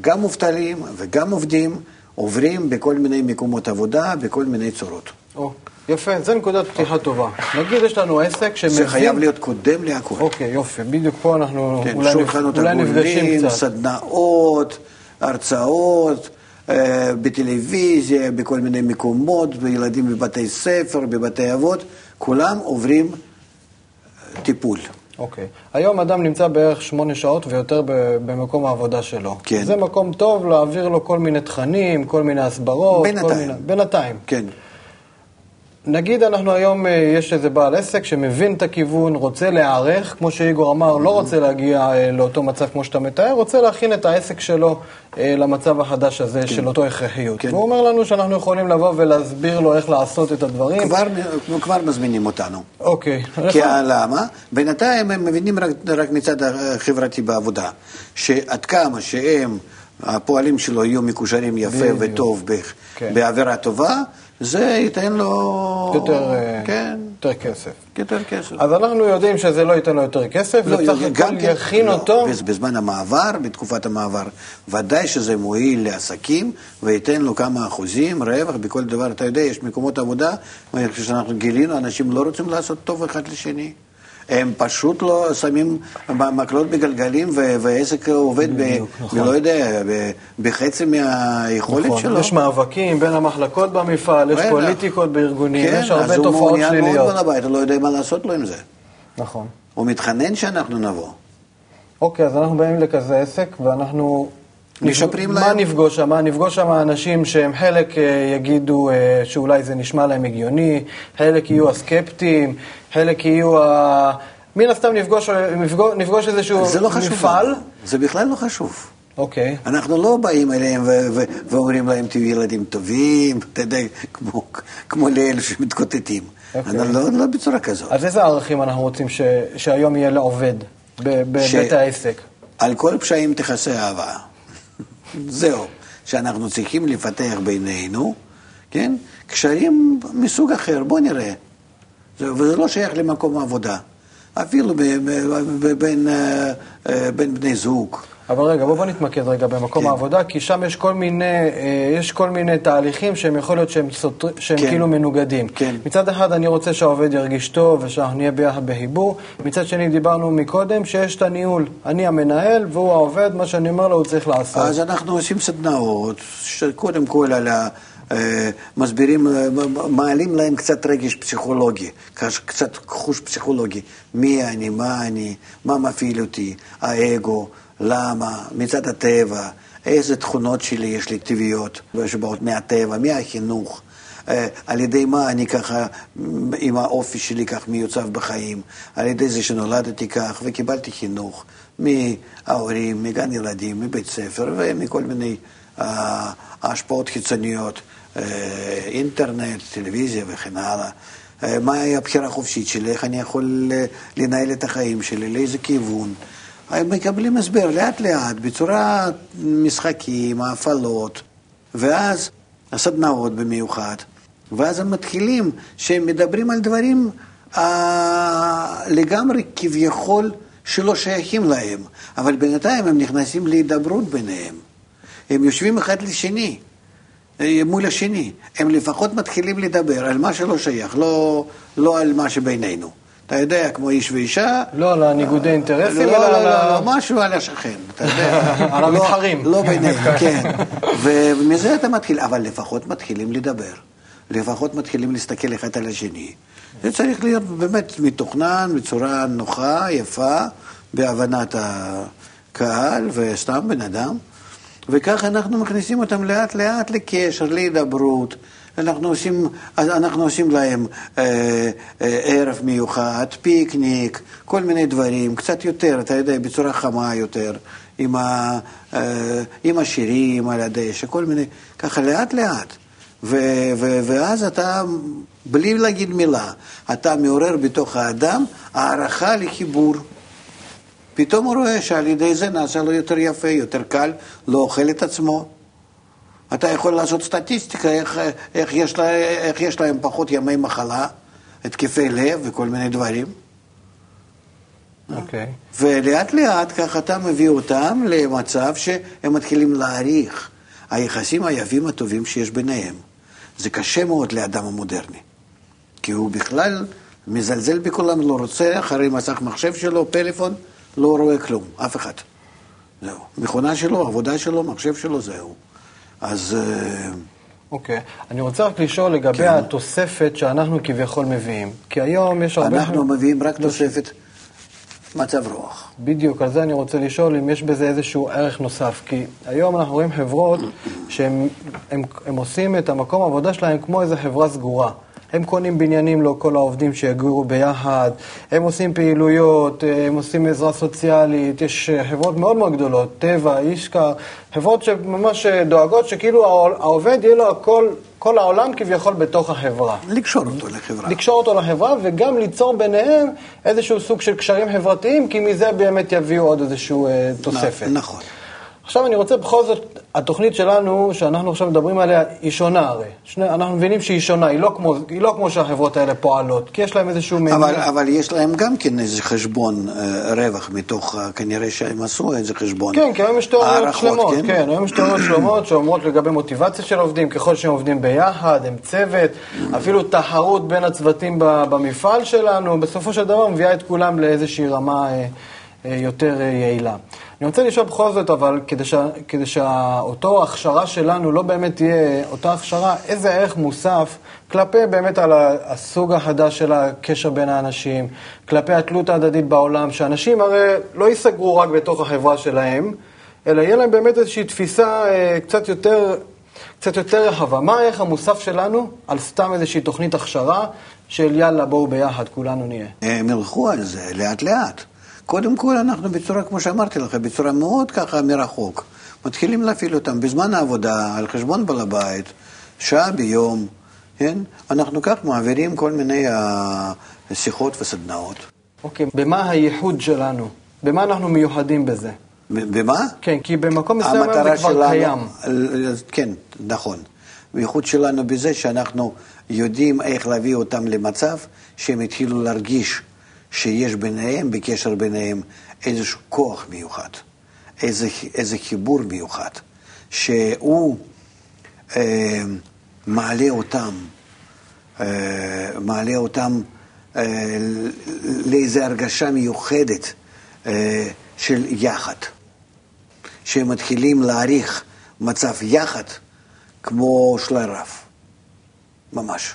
גם מובטלים וגם עובדים עוברים בכל מיני מקומות עבודה, בכל מיני צורות. או, יפה, זו נקודת פתיחה טובה. נגיד יש לנו עסק שמבין... זה חייב להיות קודם להכל. אוקיי, יופי, בדיוק פה אנחנו כן, אולי, שולחנות אולי נפגשים קצת. סדנאות, הרצאות, אה, בטלוויזיה, בכל מיני מקומות, וילדים בבתי ספר, בבתי אבות, כולם עוברים אה, טיפול. אוקיי. היום אדם נמצא בערך שמונה שעות ויותר במקום העבודה שלו. כן. זה מקום טוב להעביר לו כל מיני תכנים, כל מיני הסברות. בינתיים. מיני... בינתיים. כן. נגיד אנחנו היום, אה, יש איזה בעל עסק שמבין את הכיוון, רוצה להיערך, כמו שאיגור אמר, לא רוצה להגיע אה, לאותו מצב כמו שאתה מתאר, רוצה להכין את העסק שלו אה, למצב החדש הזה של אותו הכרחיות. כן. והוא אומר לנו שאנחנו יכולים לבוא ולהסביר לו איך לעשות את הדברים. כבר, כבר מזמינים אותנו. אוקיי. כי למה? בינתיים הם מבינים רק, רק מצד החברתי בעבודה, שעד כמה שהם, הפועלים שלו יהיו מקושרים יפה בדיוק. וטוב כן. באווירה טובה, זה ייתן לו... יותר, אה, כן, יותר כסף. יותר כסף. אז אנחנו יודעים שזה לא ייתן לו יותר כסף, לא, וצריך גם כן- יכין לא, אותו. בז- בזמן המעבר, בתקופת המעבר, ודאי שזה מועיל לעסקים וייתן לו כמה אחוזים רווח בכל דבר. אתה יודע, יש מקומות עבודה, כפי שאנחנו גילינו, אנשים לא רוצים לעשות טוב אחד לשני. הם פשוט לא שמים מקלות בגלגלים והעסק עובד ב... בדיוק, נכון. לא יודע, ב- בחצי מהיכולת נכון, שלו. יש מאבקים בין המחלקות במפעל, יש. פוליטיקות בארגונים, כן, יש הרבה אז הוא תופעות מעוניין מאוד שליליות. בעל הבית, הוא לא יודע מה לעשות לו עם זה. נכון. הוא מתחנן שאנחנו נבוא. אוקיי, אז אנחנו באים לכזה עסק, ואנחנו... משפרים מה להם. נפגוש שם? נפגוש שם אנשים שהם חלק אה, יגידו אה, שאולי זה נשמע להם הגיוני, חלק יהיו הסקפטיים, חלק יהיו ה... מן הסתם נפגוש, נפגוש, נפגוש איזשהו זה לא חשוב. מפעל. לנו. זה בכלל לא חשוב. אוקיי. אנחנו לא באים אליהם ואומרים להם תהיו ילדים טובים, אתה יודע, כמו, כמו לאלה שמתקוטטים. אוקיי. אנחנו לא, לא בצורה כזאת. אז איזה ערכים אנחנו רוצים ש... שהיום יהיה לעובד בבית ש- העסק? על כל פשעים תכסה אהבה. זהו, שאנחנו צריכים לפתח בינינו, כן? קשרים מסוג אחר, בוא נראה. זהו, וזה לא שייך למקום העבודה. אפילו בין, אה, אה, בין בני זוג. אבל רגע, בוא, בוא נתמקד רגע במקום כן. העבודה, כי שם יש כל מיני, אה, יש כל מיני תהליכים שהם יכול להיות שהם, סותר, שהם כן. כאילו מנוגדים. כן. מצד אחד אני רוצה שהעובד ירגיש טוב ושאנחנו נהיה ביחד בהיבור, מצד שני דיברנו מקודם שיש את הניהול. אני המנהל והוא העובד, מה שאני אומר לו הוא צריך לעשות. אז אנחנו עושים סדנאות, שקודם כל על ה... אה, מסבירים, אה, מעלים להם קצת רגש פסיכולוגי, קצת חוש פסיכולוגי. מי אני, מה אני, מה מפעיל אותי, האגו, למה, מצד הטבע, איזה תכונות שלי יש לי טבעיות שבאות מהטבע, מהחינוך. אה, על ידי מה אני ככה, עם האופי שלי כך מיוצב בחיים, על ידי זה שנולדתי כך וקיבלתי חינוך מההורים, מגן ילדים, מבית ספר ומכל מיני אה, השפעות חיצוניות, אה, אינטרנט, טלוויזיה וכן הלאה. אה, מהי הבחירה החופשית שלי, איך אני יכול לנהל את החיים שלי, לאיזה כיוון. הם מקבלים הסבר לאט לאט, בצורה משחקים, הפעלות, ואז הסדנאות במיוחד, ואז הם מתחילים שהם מדברים על דברים אה, לגמרי כביכול שלא שייכים להם, אבל בינתיים הם נכנסים להידברות ביניהם. הם יושבים אחד לשני, אה, מול השני. הם לפחות מתחילים לדבר על מה שלא שייך, לא, לא על מה שבינינו. אתה יודע, כמו איש ואישה. לא על הניגודי אינטרסים, לא, אלא לא, על לא, ה- לא, משהו על השכן, אתה יודע. (laughs) על לא- המתחרים. לא ביניהם, (laughs) כן. ומזה אתה מתחיל, אבל לפחות מתחילים לדבר. לפחות מתחילים להסתכל אחד על השני. זה צריך להיות באמת מתוכנן, בצורה נוחה, יפה, בהבנת הקהל וסתם בן אדם. וככה אנחנו מכניסים אותם לאט לאט לקשר, להידברות. אנחנו עושים, אנחנו עושים להם אה, אה, ערב מיוחד, פיקניק, כל מיני דברים, קצת יותר, אתה יודע, בצורה חמה יותר, עם, ה, אה, עם השירים על הדשא, כל מיני, ככה לאט לאט. ו, ו, ואז אתה, בלי להגיד מילה, אתה מעורר בתוך האדם הערכה לחיבור. פתאום הוא רואה שעל ידי זה נעשה לו יותר יפה, יותר קל, לא אוכל את עצמו. אתה יכול לעשות סטטיסטיקה, איך, איך, יש, לה, איך יש להם פחות ימי מחלה, התקפי לב וכל מיני דברים. אוקיי. ולאט לאט ככה אתה מביא אותם למצב שהם מתחילים להעריך היחסים היפים הטובים שיש ביניהם. זה קשה מאוד לאדם המודרני, כי הוא בכלל מזלזל בכולם, לא רוצה, אחרי מסך מחשב שלו, פלאפון, לא רואה כלום, אף אחד. זהו. מכונה שלו, עבודה שלו, מחשב שלו, זהו. אז אה, אוקיי. אני רוצה רק לשאול לגבי כן. התוספת שאנחנו כביכול מביאים. כי היום יש הרבה... אנחנו מביאים רק תוספת מצב רוח. בדיוק, על זה אני רוצה לשאול אם יש בזה איזשהו ערך נוסף. כי היום אנחנו רואים חברות (coughs) שהם הם, הם עושים את המקום העבודה שלהם כמו איזו חברה סגורה. הם קונים בניינים לכל העובדים שיגורו ביחד, הם עושים פעילויות, הם עושים עזרה סוציאלית, יש אה, חברות מאוד מאוד גדולות, טבע, ישקר, חברות שממש אה, דואגות שכאילו העובד יהיה לו הכל, כל העולם כביכול בתוך החברה. לקשור אותו לחברה. לקשור אותו לחברה וגם ליצור ביניהם איזשהו סוג של קשרים חברתיים, כי מזה באמת יביאו עוד איזשהו אה, תוספת. נ- נכון. עכשיו אני רוצה בכל זאת, התוכנית שלנו, שאנחנו עכשיו מדברים עליה, היא שונה הרי. שני, אנחנו מבינים שהיא שונה, היא לא, כמו, היא לא כמו שהחברות האלה פועלות, כי יש להם איזשהו מניע. אבל, אבל יש להם גם כן איזה חשבון אה, רווח מתוך, אה, כנראה שהם עשו איזה חשבון. כן, כי היום יש תיאוריות שלמות, כן? כן, היום יש תיאוריות שלמות שאומרות לגבי מוטיבציה של עובדים, ככל שהם עובדים ביחד, הם צוות, אפילו תחרות בין הצוותים במפעל שלנו, בסופו של דבר מביאה את כולם לאיזושהי רמה אה, אה, יותר אה, יעילה. אני רוצה לשאול בכל זאת, אבל כדי, שאותו הכשרה שלנו לא באמת תהיה אותה הכשרה, איזה ערך מוסף כלפי באמת על הסוג החדש של הקשר בין האנשים, כלפי התלות ההדדית בעולם, שאנשים הרי לא ייסגרו רק בתוך החברה שלהם, אלא יהיה להם באמת איזושהי תפיסה אה, קצת יותר, קצת יותר רחבה. מה הערך המוסף שלנו על סתם איזושהי תוכנית הכשרה של יאללה, בואו ביחד, כולנו נהיה. הם ילכו על זה לאט לאט. קודם כל אנחנו בצורה, כמו שאמרתי לך, בצורה מאוד ככה מרחוק. מתחילים להפעיל אותם בזמן העבודה, על חשבון בעל הבית, שעה ביום, כן? אנחנו כך מעבירים כל מיני אה, שיחות וסדנאות. אוקיי, במה הייחוד שלנו? במה אנחנו מיוחדים בזה? במה? כן, כי במקום מסוים זה כבר קיים. כן, נכון. הייחוד שלנו בזה שאנחנו יודעים איך להביא אותם למצב שהם התחילו להרגיש שיש ביניהם, בקשר ביניהם, איזשהו כוח מיוחד, איזה, איזה חיבור מיוחד, שהוא אה, מעלה אותם, אה, מעלה אותם אה, לאיזו הרגשה מיוחדת אה, של יחד. שהם מתחילים להעריך מצב יחד כמו שלל רב, ממש.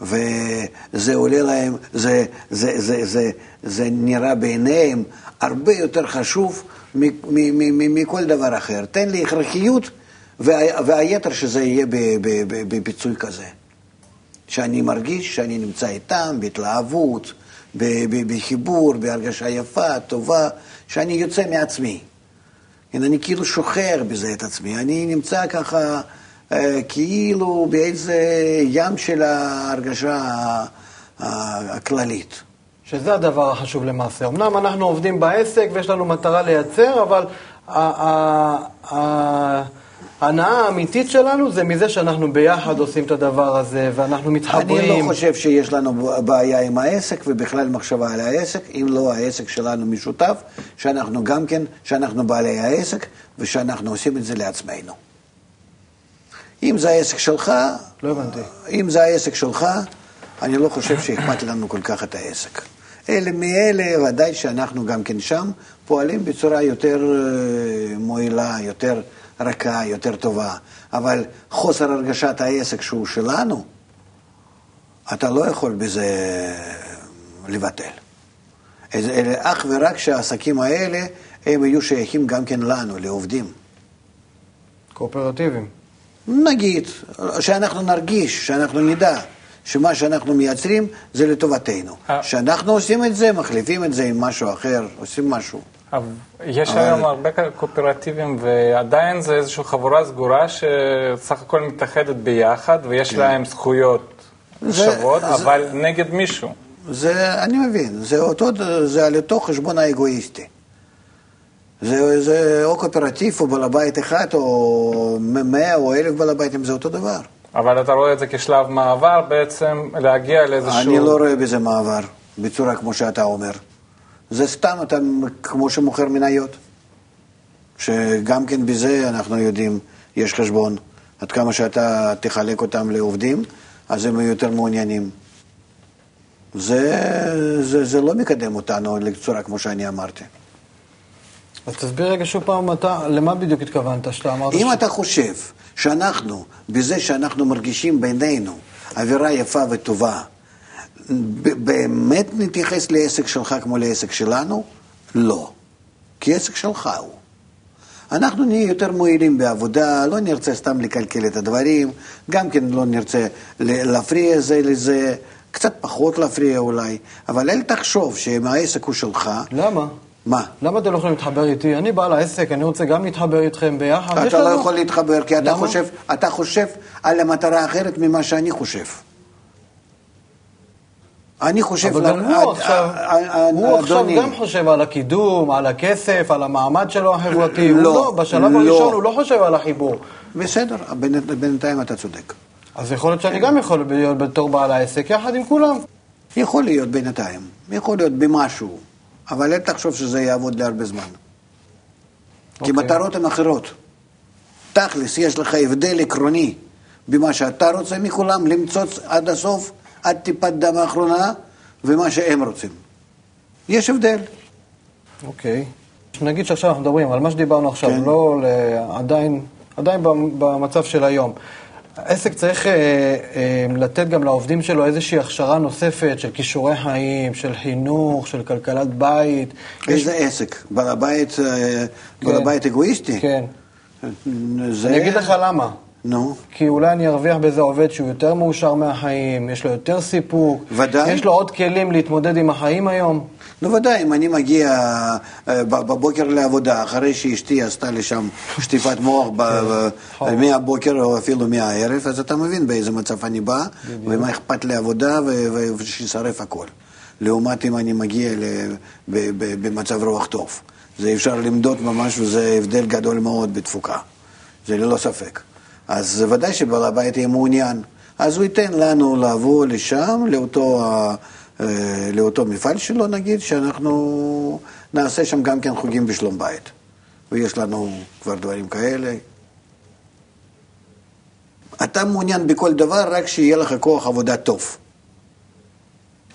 וזה עולה להם, זה, זה, זה, זה, זה נראה בעיניהם הרבה יותר חשוב מכל דבר אחר. תן לי הכרחיות, וה- והיתר שזה יהיה בפיצוי כזה. שאני מרגיש שאני נמצא איתם בהתלהבות, בחיבור, בהרגשה יפה, טובה, שאני יוצא מעצמי. כן, אני כאילו שוחר בזה את עצמי, אני נמצא ככה כאילו באיזה ים של ההרגשה הכללית. שזה הדבר החשוב למעשה. אמנם אנחנו עובדים בעסק ויש לנו מטרה לייצר, אבל ההנאה האמיתית שלנו זה מזה שאנחנו ביחד עושים את הדבר הזה, ואנחנו מתחברים. אני לא חושב שיש לנו בעיה עם העסק ובכלל מחשבה על העסק, אם לא העסק שלנו משותף, שאנחנו גם כן, שאנחנו בעלי העסק ושאנחנו עושים את זה לעצמנו. אם זה העסק שלך, לא הבנתי. אם זה העסק שלך, אני לא חושב שאכפת לנו כל כך את העסק. אלה מאלה, ודאי שאנחנו גם כן שם פועלים בצורה יותר אה, מועילה, יותר רכה, יותר טובה. אבל חוסר הרגשת העסק שהוא שלנו, אתה לא יכול בזה לבטל. אז אלה אך ורק שהעסקים האלה, הם יהיו שייכים גם כן לנו, לעובדים. קואופרטיביים. נגיד, שאנחנו נרגיש, שאנחנו נדע שמה שאנחנו מייצרים זה לטובתנו. אה. שאנחנו עושים את זה, מחליפים את זה עם משהו אחר, עושים משהו. יש אבל- היום הרבה קואופרטיבים, ועדיין זה איזושהי חבורה סגורה שסך הכל מתאחדת ביחד, ויש להם זכויות זה- שוות, זה- אבל נגד מישהו. זה, אני מבין, זה, אותו, זה על אותו חשבון האגואיסטי. זה, זה או קואופרטיב או בעל הבית אחד, או מאה או אלף בעל ביתים, זה אותו דבר. אבל אתה רואה את זה כשלב מעבר בעצם, להגיע לאיזשהו... אני לא רואה בזה מעבר, בצורה כמו שאתה אומר. זה סתם, אתה כמו שמוכר מניות. שגם כן בזה אנחנו יודעים, יש חשבון. עד כמה שאתה תחלק אותם לעובדים, אז הם יהיו יותר מעוניינים. זה, זה, זה לא מקדם אותנו לצורה כמו שאני אמרתי. אז תסביר רגע שוב פעם, אתה, למה בדיוק התכוונת שאתה אמרת? אם ש- אתה חושב שאנחנו, בזה שאנחנו מרגישים בינינו אווירה יפה וטובה, באמת נתייחס לעסק שלך כמו לעסק שלנו? לא. כי עסק שלך הוא. אנחנו נהיה יותר מועילים בעבודה, לא נרצה סתם לקלקל את הדברים, גם כן לא נרצה להפריע זה לזה, קצת פחות להפריע אולי, אבל אל תחשוב שאם העסק הוא שלך, למה? מה? למה אתם לא יכולים להתחבר איתי? אני בעל העסק, אני רוצה גם להתחבר איתכם ביחד. אתה לא יכול להתחבר, כי אתה? חושב, אתה חושב על המטרה האחרת ממה שאני חושב. אני חושב... אבל גם הוא עכשיו, הוא עכשיו גם חושב על הקידום, על הכסף, על המעמד שלו החברתי. הוא לא, לא, בשלב לא. הראשון הוא לא חושב על החיבור. בסדר, בינ- בינתיים אתה צודק. אז יכול להיות שאני גם יכול להיות בתור בעל העסק יחד עם כולם. יכול להיות בינתיים, יכול להיות במשהו, אבל אל תחשוב שזה יעבוד להרבה זמן. כי אוקיי. מטרות הן אחרות. תכלס, יש לך הבדל עקרוני במה שאתה רוצה מכולם, למצוץ עד הסוף, עד טיפת דם האחרונה, ומה שהם רוצים. יש הבדל. אוקיי. נגיד שעכשיו אנחנו מדברים על מה שדיברנו עכשיו, כן. לא ל- עדיין, עדיין במ- במצב של היום. העסק צריך אה, אה, לתת גם לעובדים שלו איזושהי הכשרה נוספת של כישורי חיים, של חינוך, של כלכלת בית. איזה עסק? בעל הבית, אה, בעל הבית אגואיסטי? כן. זה... אני אגיד לך למה. נו, כי אולי אני ארוויח בזה עובד שהוא יותר מאושר מהחיים, יש לו יותר סיפוק. ודאי. יש לו עוד כלים להתמודד עם החיים היום. נו ודאי, אם אני מגיע אה, בבוקר לעבודה, אחרי שאשתי עשתה לי שם שטיפת מוח ב- כן. מהבוקר או אפילו מהערב, אז אתה מבין באיזה מצב אני בא, ומה אכפת לי עבודה ושישרף הכל. לעומת אם אני מגיע ל- ב- ב- במצב רוח טוב. זה אפשר למדוד ממש, וזה הבדל גדול מאוד בתפוקה. זה ללא ספק. אז ודאי שבעל הבית יהיה מעוניין. אז הוא ייתן לנו לבוא לשם, לאותו, לאותו מפעל שלו, נגיד, שאנחנו נעשה שם גם כן חוגים בשלום בית. ויש לנו כבר דברים כאלה. אתה מעוניין בכל דבר, רק שיהיה לך כוח עבודה טוב.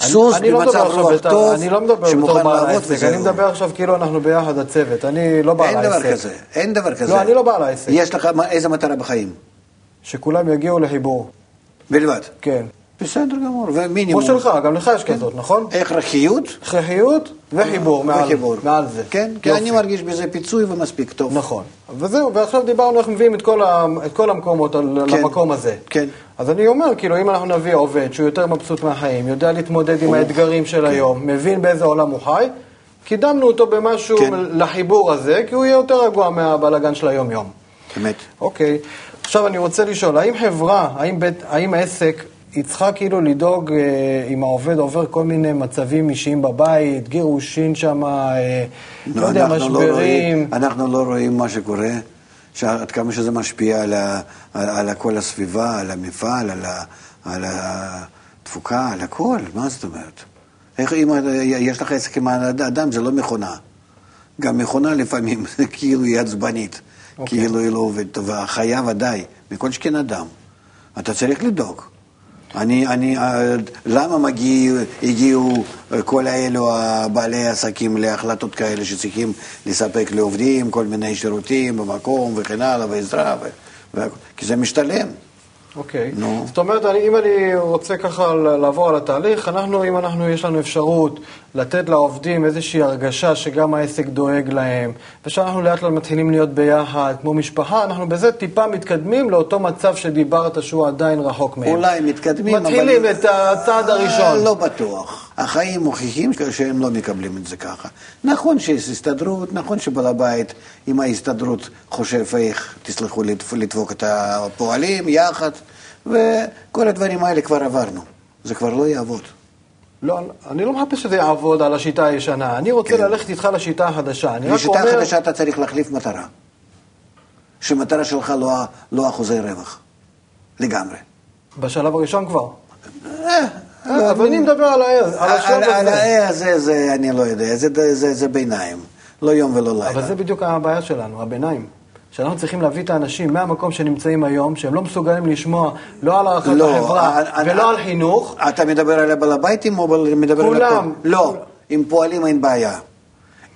סוס אני לא במצב רוח טוב, אני לא מדבר שמוכן לעבוד וזהו. אני מדבר עכשיו כאילו אנחנו ביחד הצוות, אני לא בעל אין העסק. דבר כזה, אין דבר כזה. לא, אני לא בעל העסק. יש לך איזה מטרה בחיים? שכולם יגיעו לחיבור. בלבד. כן. בסדר גמור, כמו ומינימום. שלך, גם לך יש כזאת, נכון? הכרחיות הכרחיות וחיבור מעל וחיבור. מעל זה. כן, כי. אני מרגיש בזה פיצוי ומספיק טוב. נכון. וזהו, ועכשיו דיברנו איך מביאים את כל, ה, את כל המקומות כן. למקום הזה. כן. אז אני אומר, כאילו, אם אנחנו נביא עובד שהוא יותר מבסוט מהחיים, יודע להתמודד עם האתגרים של היום, מבין באיזה עולם הוא חי, קידמנו אותו במשהו כן. לחיבור הזה, כי הוא יהיה יותר רגוע מהבלגן של היום-יום. אמת. אוקיי, עכשיו אני רוצה לשאול, האם חברה, האם, בית, האם העסק, היא צריכה כאילו לדאוג אה, אם העובד עובר כל מיני מצבים אישיים בבית, גירושין שם, אה, לא יודע, אנחנו לא משברים. רואים- אנחנו לא רואים מה שקורה, שעד כמה שזה משפיע על, ה, על, על כל הסביבה, על המפעל, על, ה, על התפוקה, על הכל, מה זאת אומרת? איך אם יש לך עסק עם האדם, זה לא מכונה. גם מכונה לפעמים, (laughs) כאילו היא עצבנית, אוקיי. כאילו היא לא עובדת טובה, חיה ודאי, מכל שכן אדם. אתה צריך לדאוג. אני, אני, אה, למה מגיע, הגיעו אה, כל האלו בעלי עסקים להחלטות כאלה שצריכים לספק לעובדים כל מיני שירותים במקום וכן הלאה ועזרה, ו, ו, כי זה משתלם. אוקיי. נו. זאת אומרת, אני, אם אני רוצה ככה לעבור על התהליך, אנחנו, אם אנחנו, יש לנו אפשרות לתת לעובדים איזושהי הרגשה שגם העסק דואג להם, ושאנחנו לאט לאט מתחילים להיות ביחד, כמו משפחה, אנחנו בזה טיפה מתקדמים לאותו מצב שדיברת שהוא עדיין רחוק מהם. אולי מתקדמים, מתחילים אבל... את הצעד אה, הראשון. לא בטוח. החיים מוכיחים שהם לא מקבלים את זה ככה. נכון שיש הסתדרות, נכון שבעל הבית עם ההסתדרות חושב איך, תסלחו לי, לדפוק את הפועלים יחד, וכל הדברים האלה כבר עברנו. זה כבר לא יעבוד. לא, אני לא מחפש שזה יעבוד על השיטה הישנה, אני רוצה כן. ללכת איתך לשיטה החדשה. אני רק בשיטה אומר... חדשה אתה צריך להחליף מטרה. שמטרה שלך לא, לא אחוזי רווח. לגמרי. בשלב הראשון כבר. אה, אה, אבל אני מדבר על ה- על השלב על הזה. ה- הזה, זה, אני לא יודע, זה ביניים. לא יום ולא לילה. אבל זה בדיוק הבעיה שלנו, הביניים. שאנחנו צריכים להביא את האנשים מהמקום שנמצאים היום, שהם לא מסוגלים לשמוע לא על הערכת לא, החברה אני- ולא אני- על חינוך. אתה מדבר על הבעל הביתים או מדבר על... כולם. לא, עם פועלים אין בעיה.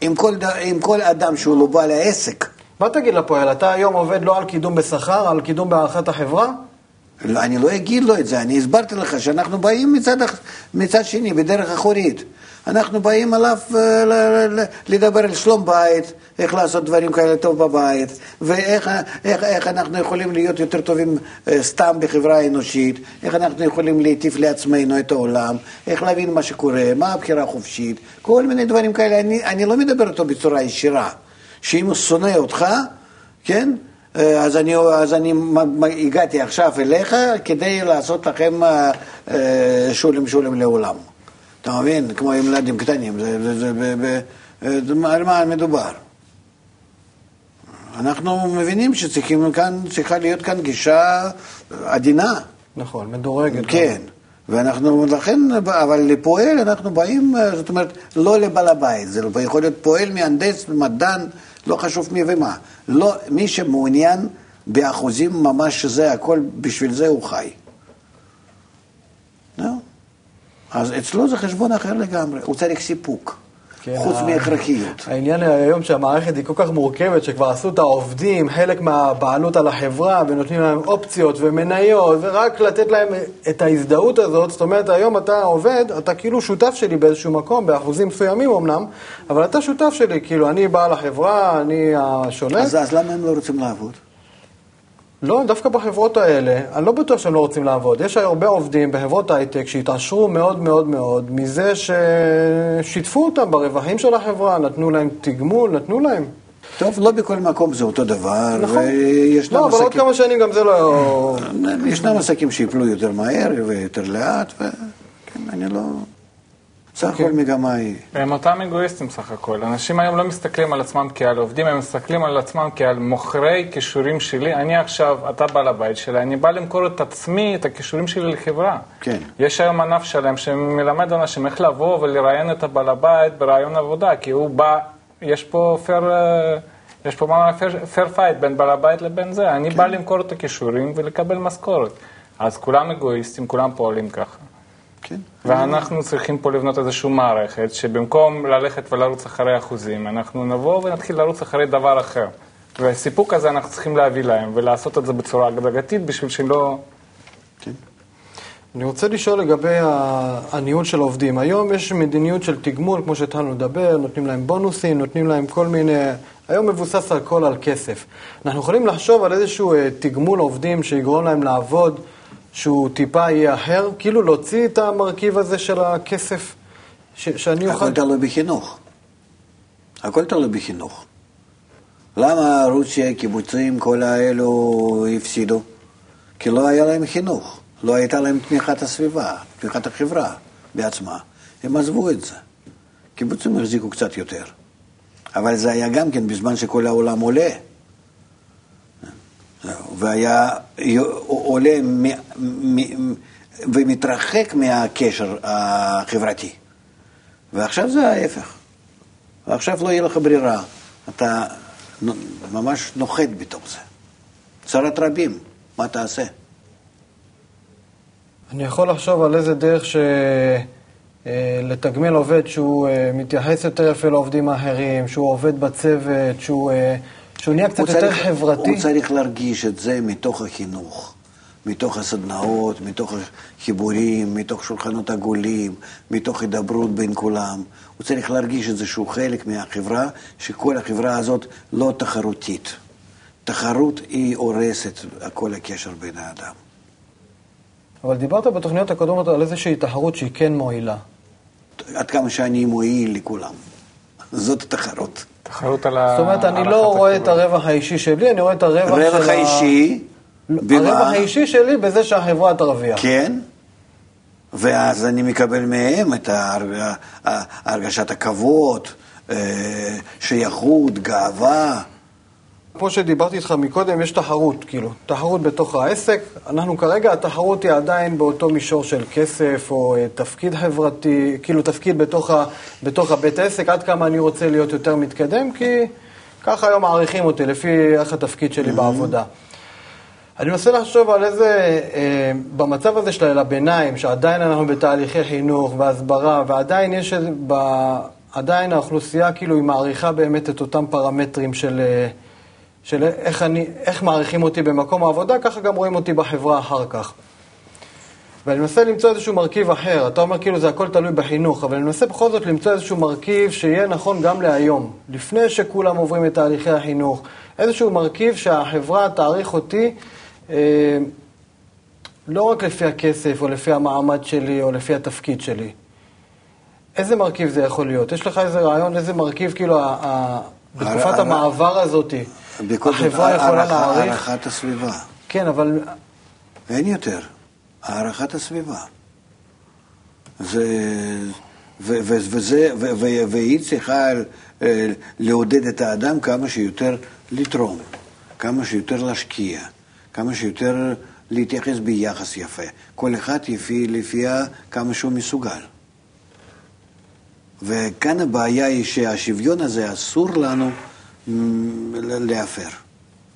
עם כל, עם כל אדם שהוא לא בעל העסק, מה תגיד לפועל, אתה היום עובד לא על קידום בשכר, על קידום בהערכת החברה? לא, אני לא אגיד לו את זה, אני הסברתי לך שאנחנו באים מצד, מצד שני, בדרך אחורית. אנחנו באים עליו אה, לדבר על שלום בית, איך לעשות דברים כאלה טוב בבית, ואיך איך, איך אנחנו יכולים להיות יותר טובים אה, סתם בחברה האנושית, איך אנחנו יכולים להיטיב לעצמנו את העולם, איך להבין מה שקורה, מה הבחירה החופשית, כל מיני דברים כאלה. אני, אני לא מדבר איתו בצורה ישירה, שאם הוא שונא אותך, כן? אה, אז אני, אז אני הגעתי עכשיו אליך כדי לעשות לכם שולם שולם לעולם. אתה מבין? כמו עם ילדים קטנים, זה, זה, זה, זה, זה, זה, על מה מדובר? אנחנו מבינים שצריכים כאן, צריכה להיות כאן גישה עדינה. נכון, מדורגת. כן, ואנחנו, לכן, אבל לפועל אנחנו באים, זאת אומרת, לא לבעל הבית, זה יכול להיות פועל, מהנדס, מדען, לא חשוב מי ומה. לא, מי שמעוניין באחוזים ממש שזה הכל, בשביל זה הוא חי. לא? אז אצלו זה חשבון אחר לגמרי, הוא צריך סיפוק. כן, חוץ מהכרחיות. העניין היום שהמערכת היא כל כך מורכבת, שכבר עשו את העובדים, חלק מהבעלות על החברה, ונותנים להם אופציות ומניות, ורק לתת להם את ההזדהות הזאת. זאת אומרת, היום אתה עובד, אתה כאילו שותף שלי באיזשהו מקום, באחוזים מסוימים אמנם, אבל אתה שותף שלי, כאילו, אני בעל החברה, אני השולט. אז, אז למה הם לא רוצים לעבוד? לא, דווקא בחברות האלה, אני לא בטוח שהם לא רוצים לעבוד. יש הרבה עובדים בחברות הייטק שהתעשרו מאוד מאוד מאוד מזה ששיתפו אותם ברווחים של החברה, נתנו להם תגמול, נתנו להם. טוב, לא בכל מקום זה אותו דבר, נכון. וישנם לא, אבל עוד עסקים, כמה שנים גם זה לא... ישנם עסקים שיפלו יותר מהר ויותר לאט, וכן, אני לא... סך אוקיי. הכל מגמה היא... הם אותם אגואיסטים סך הכל. אנשים היום לא מסתכלים על עצמם כעל עובדים, הם מסתכלים על עצמם כעל מוכרי כישורים שלי. אני עכשיו, אתה בעל הבית שלי, אני בא למכור את עצמי, את הכישורים שלי לחברה. כן. יש היום ענף שלם שמלמד אנשים איך לבוא ולראיין את הבעל הבית ברעיון עבודה, כי הוא בא, יש פה פייר... יש פה מה fair fight בין בעל הבית לבין זה. אני בא למכור את הכישורים ולקבל משכורת. אז כולם אגואיסטים, כולם פועלים ככה. כן. ואנחנו צריכים פה לבנות איזושהי מערכת, שבמקום ללכת ולרוץ אחרי אחוזים, אנחנו נבוא ונתחיל לרוץ אחרי דבר אחר. והסיפוק הזה אנחנו צריכים להביא להם, ולעשות את זה בצורה הדרגתית, בשביל שלא... אני רוצה לשאול לגבי הניהול של עובדים. היום יש מדיניות של תגמול, כמו שהתחלנו לדבר, נותנים להם בונוסים, נותנים להם כל מיני... היום מבוסס הכל על כסף. אנחנו יכולים לחשוב על איזשהו אה, תגמול עובדים שיגרום להם לעבוד, שהוא טיפה יהיה אחר, כאילו להוציא את המרכיב הזה של הכסף, ש- שאני אוכל... הכל תלוי בחינוך. הכל תלוי בחינוך. למה רוסיה, קיבוצים, כל האלו הפסידו? כי לא היה להם חינוך. לא הייתה להם תמיכת הסביבה, תמיכת החברה בעצמה. הם עזבו את זה. קיבוצים החזיקו קצת יותר. אבל זה היה גם כן בזמן שכל העולם עולה. והיה עולה מ, מ, ומתרחק מהקשר החברתי. ועכשיו זה ההפך. ועכשיו לא יהיה לך ברירה. אתה ממש נוחת בתוך זה. צרת רבים, מה תעשה? אני יכול לחשוב על איזה דרך ש... אה, לתגמל עובד שהוא אה, מתייחס יותר יפה לעובדים האחרים, שהוא עובד בצוות, שהוא, אה, שהוא נהיה קצת יותר צריך- חברתי. הוא צריך להרגיש את זה מתוך החינוך, מתוך הסדנאות, מתוך החיבורים, מתוך שולחנות עגולים, מתוך הידברות בין כולם. הוא צריך להרגיש את זה שהוא חלק מהחברה, שכל החברה הזאת לא תחרותית. תחרות היא הורסת כל הקשר בין האדם. אבל דיברת בתוכניות הקודמות על איזושהי תחרות שהיא כן מועילה. עד כמה שאני מועיל לכולם. זאת התחרות. תחרות על ה... זאת אומרת, אני לא רואה את. הרווח האישי שלי, אני רואה את הרווח של הרווח ה... האישי, לא, במה? הרווח האישי שלי בזה שהחברה תרוויח. כן, ואז אני מקבל מהם את הרגשת הכבוד, אה, שייכות, גאווה. כמו שדיברתי איתך מקודם, יש תחרות, כאילו, תחרות בתוך העסק. אנחנו כרגע, התחרות היא עדיין באותו מישור של כסף או אה, תפקיד חברתי, כאילו תפקיד בתוך, ה, בתוך הבית עסק, עד כמה אני רוצה להיות יותר מתקדם, כי ככה היום מעריכים אותי, לפי איך התפקיד שלי בעבודה. אני מנסה לחשוב על איזה, אה, במצב הזה של הביניים, שעדיין אנחנו בתהליכי חינוך והסברה, ועדיין יש, ב, עדיין האוכלוסייה כאילו היא מעריכה באמת את אותם פרמטרים של, אה, של איך, אני, איך מעריכים אותי במקום העבודה, ככה גם רואים אותי בחברה אחר כך. ואני מנסה למצוא איזשהו מרכיב אחר. אתה אומר כאילו זה הכל תלוי בחינוך, אבל אני מנסה בכל זאת למצוא איזשהו מרכיב שיהיה נכון גם להיום, לפני שכולם עוברים את תהליכי החינוך. איזשהו מרכיב שהחברה תעריך אותי אה, לא רק לפי הכסף, או לפי המעמד שלי, או לפי התפקיד שלי. איזה מרכיב זה יכול להיות? יש לך איזה רעיון, איזה מרכיב, כאילו, ה- ה- בתקופת המעבר הזאת, בכל זאת, החברה יכולה להעריך? הערכת הסביבה. כן, אבל אין יותר. הערכת הסביבה. זה, ו- ו- וזה, ו- ו- והיא צריכה אה, לעודד את האדם כמה שיותר לתרום, כמה שיותר להשקיע, כמה שיותר להתייחס ביחס יפה. כל אחד לפי, לפי כמה שהוא מסוגל. וכאן הבעיה היא שהשוויון הזה אסור לנו להפר.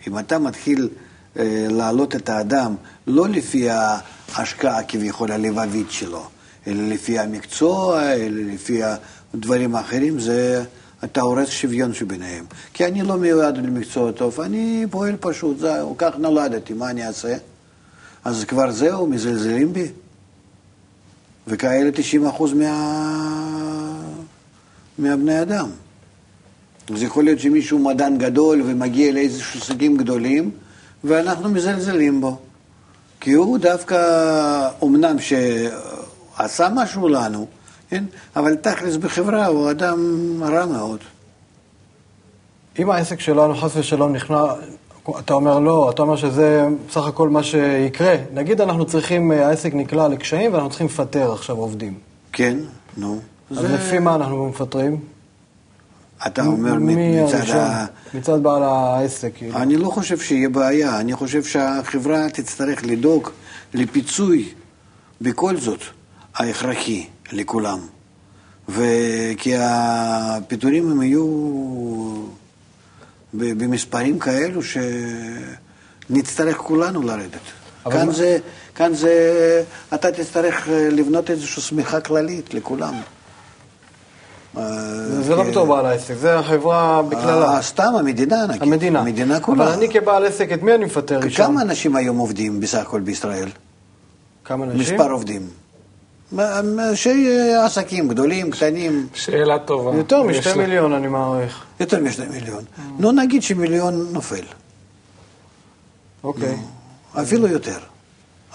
אם אתה מתחיל אה, להעלות את האדם לא לפי ההשקעה כביכול הלבבית שלו, אלא לפי המקצוע, אלא לפי הדברים האחרים, זה, אתה הורס שוויון שביניהם. כי אני לא מיועד למקצוע טוב, אני פועל פשוט, זהו, כך נולדתי, מה אני אעשה? אז כבר זהו, מזלזלים בי. וכאלה 90 אחוז מה... מהבני אדם. אז יכול להיות שמישהו מדען גדול ומגיע לאיזשהו הישגים גדולים, ואנחנו מזלזלים בו. כי הוא דווקא, אמנם שעשה משהו לנו, כן? אבל תכלס בחברה הוא אדם רע מאוד. אם העסק שלנו חס ושלום נכנע, אתה אומר לא, אתה אומר שזה בסך הכל מה שיקרה. נגיד אנחנו צריכים, העסק נקלע לקשיים ואנחנו צריכים לפטר עכשיו עובדים. כן, נו. אז זה- לפי מה אנחנו מפטרים? אתה אומר מצד? ה... מצד בעל העסק, כאילו. אני לא חושב שיהיה בעיה, אני חושב שהחברה תצטרך לדאוג לפיצוי בכל זאת ההכרחי לכולם. וכי הפיטורים הם יהיו במספרים כאלו שנצטרך כולנו לרדת. כאן מה- זה, כאן זה, אתה תצטרך לבנות איזושהי שמיכה כללית לכולם. זה זה לא כי- בתור בעל העסק, זה החברה בכללה. אה, סתם המדינה נגיד. המדינה. המדינה כולה. אבל אני כבעל עסק, את מי אני מפטר ראשון? כמה אנשים היום עובדים בסך הכל בישראל? כמה אנשים? מספר עובדים. מה- מה- שעסקים גדולים, קטנים, שאלה טובה. יותר משתי מיליון, אני מעריך. יותר משני מיליון. נו, נגיד שמיליון נופל. אוקיי. אפילו יותר.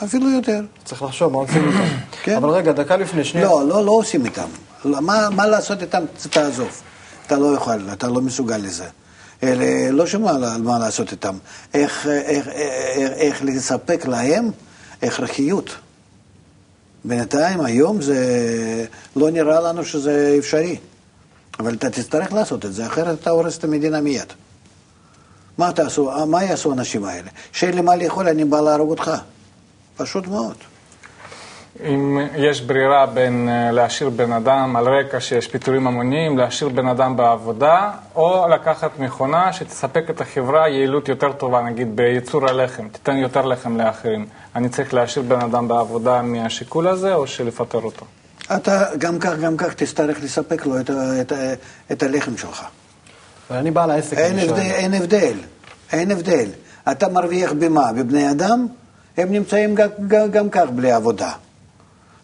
אפילו יותר. צריך לחשוב מה עושים איתם. כן. אבל רגע, דקה לפני, שנייה. לא, לא, לא עושים איתם. לא, מה, מה לעשות איתם, תעזוב. אתה לא יכול, אתה לא מסוגל לזה. אלה, לא שמה על מה לעשות איתם. איך, איך, איך, איך לספק להם הכרחיות. בינתיים, היום זה לא נראה לנו שזה אפשרי. אבל אתה תצטרך לעשות את זה, אחרת אתה הורס את המדינה מיד. מה תעשו, מה יעשו האנשים האלה? שאין לי מה לאכול, אני בא להרוג אותך. פשוט מאוד. אם יש ברירה בין אה, להשאיר בן אדם על רקע שיש פיטורים המוניים, להשאיר בן אדם בעבודה, או לקחת מכונה שתספק את החברה יעילות יותר טובה, נגיד בייצור הלחם, תיתן יותר לחם לאחרים. אני צריך להשאיר בן אדם בעבודה מהשיקול הזה, או שלפטר אותו? אתה גם כך, גם כך תצטרך לספק לו את, את, את הלחם שלך. אבל אני בעל העסק. אין הבדל. אין הבדל, אין הבדל. אתה מרוויח במה? בבני אדם? הם נמצאים גם, גם, גם כך בלי עבודה.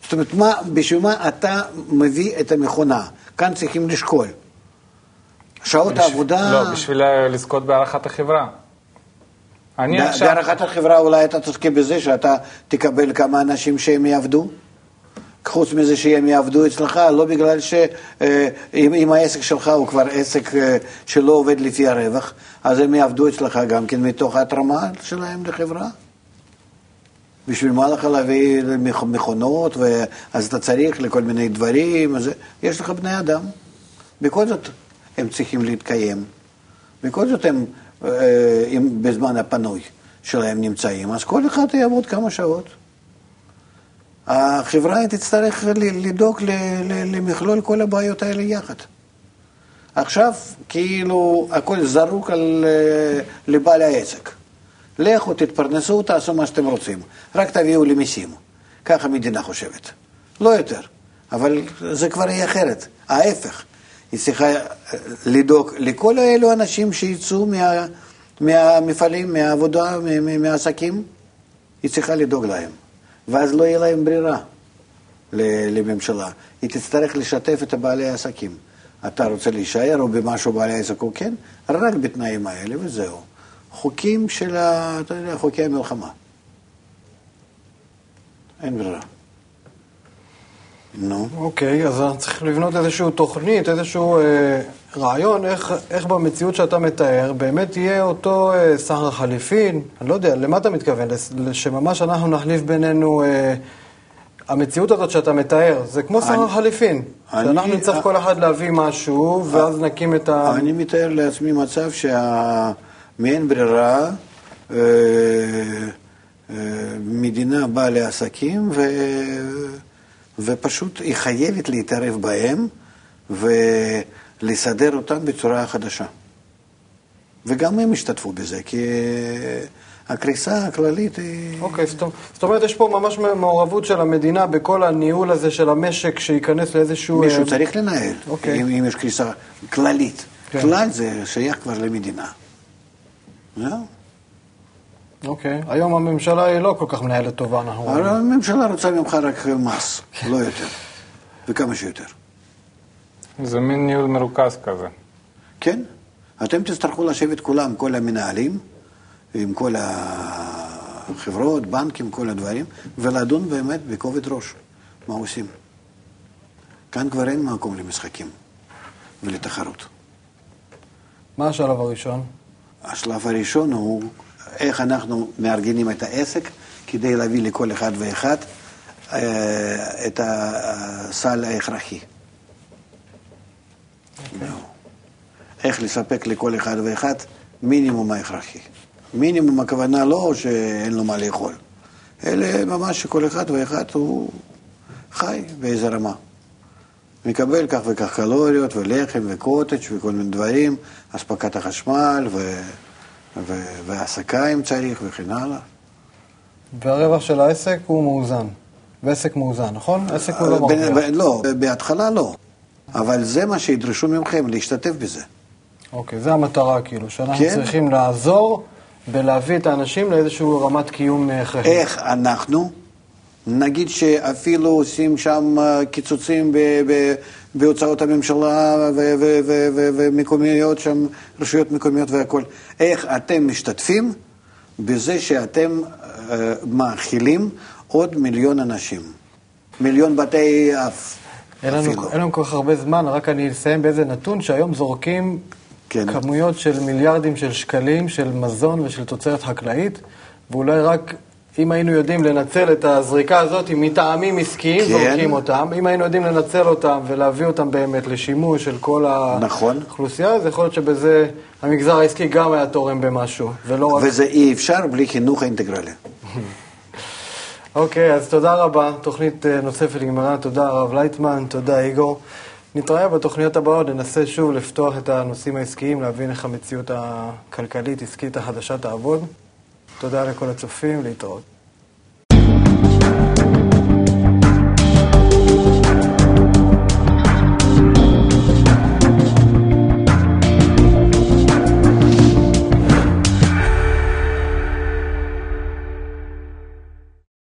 זאת אומרת, מה, בשביל מה אתה מביא את המכונה? כאן צריכים לשקול. שעות העבודה... לא, בשביל אה, לזכות בהערכת החברה. אני ב- עכשיו... בהערכת החברה אולי אתה תזכה בזה שאתה תקבל כמה אנשים שהם יעבדו. חוץ מזה שהם יעבדו אצלך, לא בגלל שאם אם העסק שלך הוא כבר עסק אה, שלא עובד לפי הרווח, אז הם יעבדו אצלך גם כן מתוך ההתרמה שלהם לחברה. בשביל מה לך להביא מכ- מכונות, ואז אתה צריך לכל מיני דברים, אז יש לך בני אדם. בכל זאת הם צריכים להתקיים. בכל זאת הם אה, אם בזמן הפנוי שלהם נמצאים, אז כל אחד יעבוד כמה שעות. החברה תצטרך לדאוג למכלול כל הבעיות האלה יחד. עכשיו כאילו הכל זרוק על אה, לבעל העסק. לכו, תתפרנסו, תעשו מה שאתם רוצים, רק תביאו לי מיסים. ככה המדינה חושבת. לא יותר. אבל זה כבר יהיה אחרת, ההפך. היא צריכה אה, לדאוג לכל אלו אנשים שיצאו מה, מהמפעלים, מהעבודה, מה- מה- מהעסקים, היא צריכה לדאוג להם. ואז לא יהיה להם ברירה לממשלה. היא תצטרך לשתף את בעלי העסקים. אתה רוצה להישאר או במשהו בעלי העסק כן, רק בתנאים האלה וזהו. חוקים של, ה, אתה יודע, חוקי המלחמה. אין ברירה. נו. אוקיי, אז אנחנו צריכים לבנות איזושהי תוכנית, איזשהו אה, רעיון, איך, איך במציאות שאתה מתאר באמת יהיה אותו אה, סחר חליפין, אני לא יודע, למה אתה מתכוון? שממש אנחנו נחליף בינינו אה, המציאות הזאת שאתה מתאר, זה כמו שר החליפין. שאנחנו נצטרך כל אחד להביא משהו, ואז נקים את ה... אני מתאר לעצמי מצב שמאין ברירה, אה, אה, מדינה באה לעסקים ו, ופשוט היא חייבת להתערב בהם ולסדר אותם בצורה חדשה. וגם הם השתתפו בזה, כי הקריסה הכללית היא... אוקיי, זאת, זאת אומרת, יש פה ממש מעורבות של המדינה בכל הניהול הזה של המשק, שייכנס לאיזשהו... מישהו צריך לנהל, אוקיי. אם, אם יש קריסה כללית. כן. כלל זה שייך כבר למדינה. אוקיי. היום הממשלה היא לא כל כך מנהלת טובה, אנחנו רואים. הממשלה רוצה ממך רק מס, לא יותר, וכמה שיותר. זה מין ניהול מרוכז כזה. כן, אתם תצטרכו לשבת כולם, כל המנהלים, עם כל החברות, בנקים, כל הדברים, ולדון באמת בכובד ראש, מה עושים. כאן כבר אין מקום למשחקים ולתחרות. מה השלב הראשון? השלב הראשון הוא איך אנחנו מארגנים את העסק כדי להביא לכל אחד ואחד אה, את הסל ההכרחי. זהו. איך לספק לכל אחד ואחד מינימום ההכרחי. מינימום הכוונה לא שאין לו מה לאכול, אלא ממש שכל אחד ואחד הוא חי באיזה רמה. מקבל כך וכך קלוריות ולחם וקוטג' וכל מיני דברים, אספקת החשמל ו... ו... והעסקה אם צריך וכן הלאה. והרווח של העסק הוא מאוזן. ועסק מאוזן, נכון? עסק הוא לא מרוויח. לא, בהתחלה לא, אבל זה מה שידרשו מכם, להשתתף בזה. אוקיי, זה המטרה, כאילו, שאנחנו כן. צריכים לעזור ולהביא את האנשים לאיזושהי רמת קיום אה, הכרחי. איך אנחנו, נגיד שאפילו עושים שם אה, קיצוצים בהוצאות הממשלה ומקומיות שם, רשויות מקומיות והכול, איך אתם משתתפים בזה שאתם אה, מאכילים עוד מיליון אנשים, מיליון בתי אף. אין לנו כל כך הרבה זמן, רק אני אסיים באיזה נתון שהיום זורקים כן. כמויות של מיליארדים של שקלים של מזון ושל תוצרת חקלאית, ואולי רק אם היינו יודעים לנצל את הזריקה הזאת מטעמים עסקיים, כן. זורקים אותם, אם היינו יודעים לנצל אותם ולהביא אותם באמת לשימוש של כל נכון. האוכלוסייה, אז יכול להיות שבזה המגזר העסקי גם היה תורם במשהו, ולא רק... וזה אי אפשר בלי חינוך האינטגרלי. (laughs) אוקיי, אז תודה רבה. תוכנית אה, נוספת נגמרה. תודה הרב לייטמן, תודה איגור. נתראה בתוכניות הבאות, ננסה שוב לפתוח את הנושאים העסקיים, להבין איך המציאות הכלכלית-עסקית החדשה תעבוד. תודה לכל הצופים, להתראות.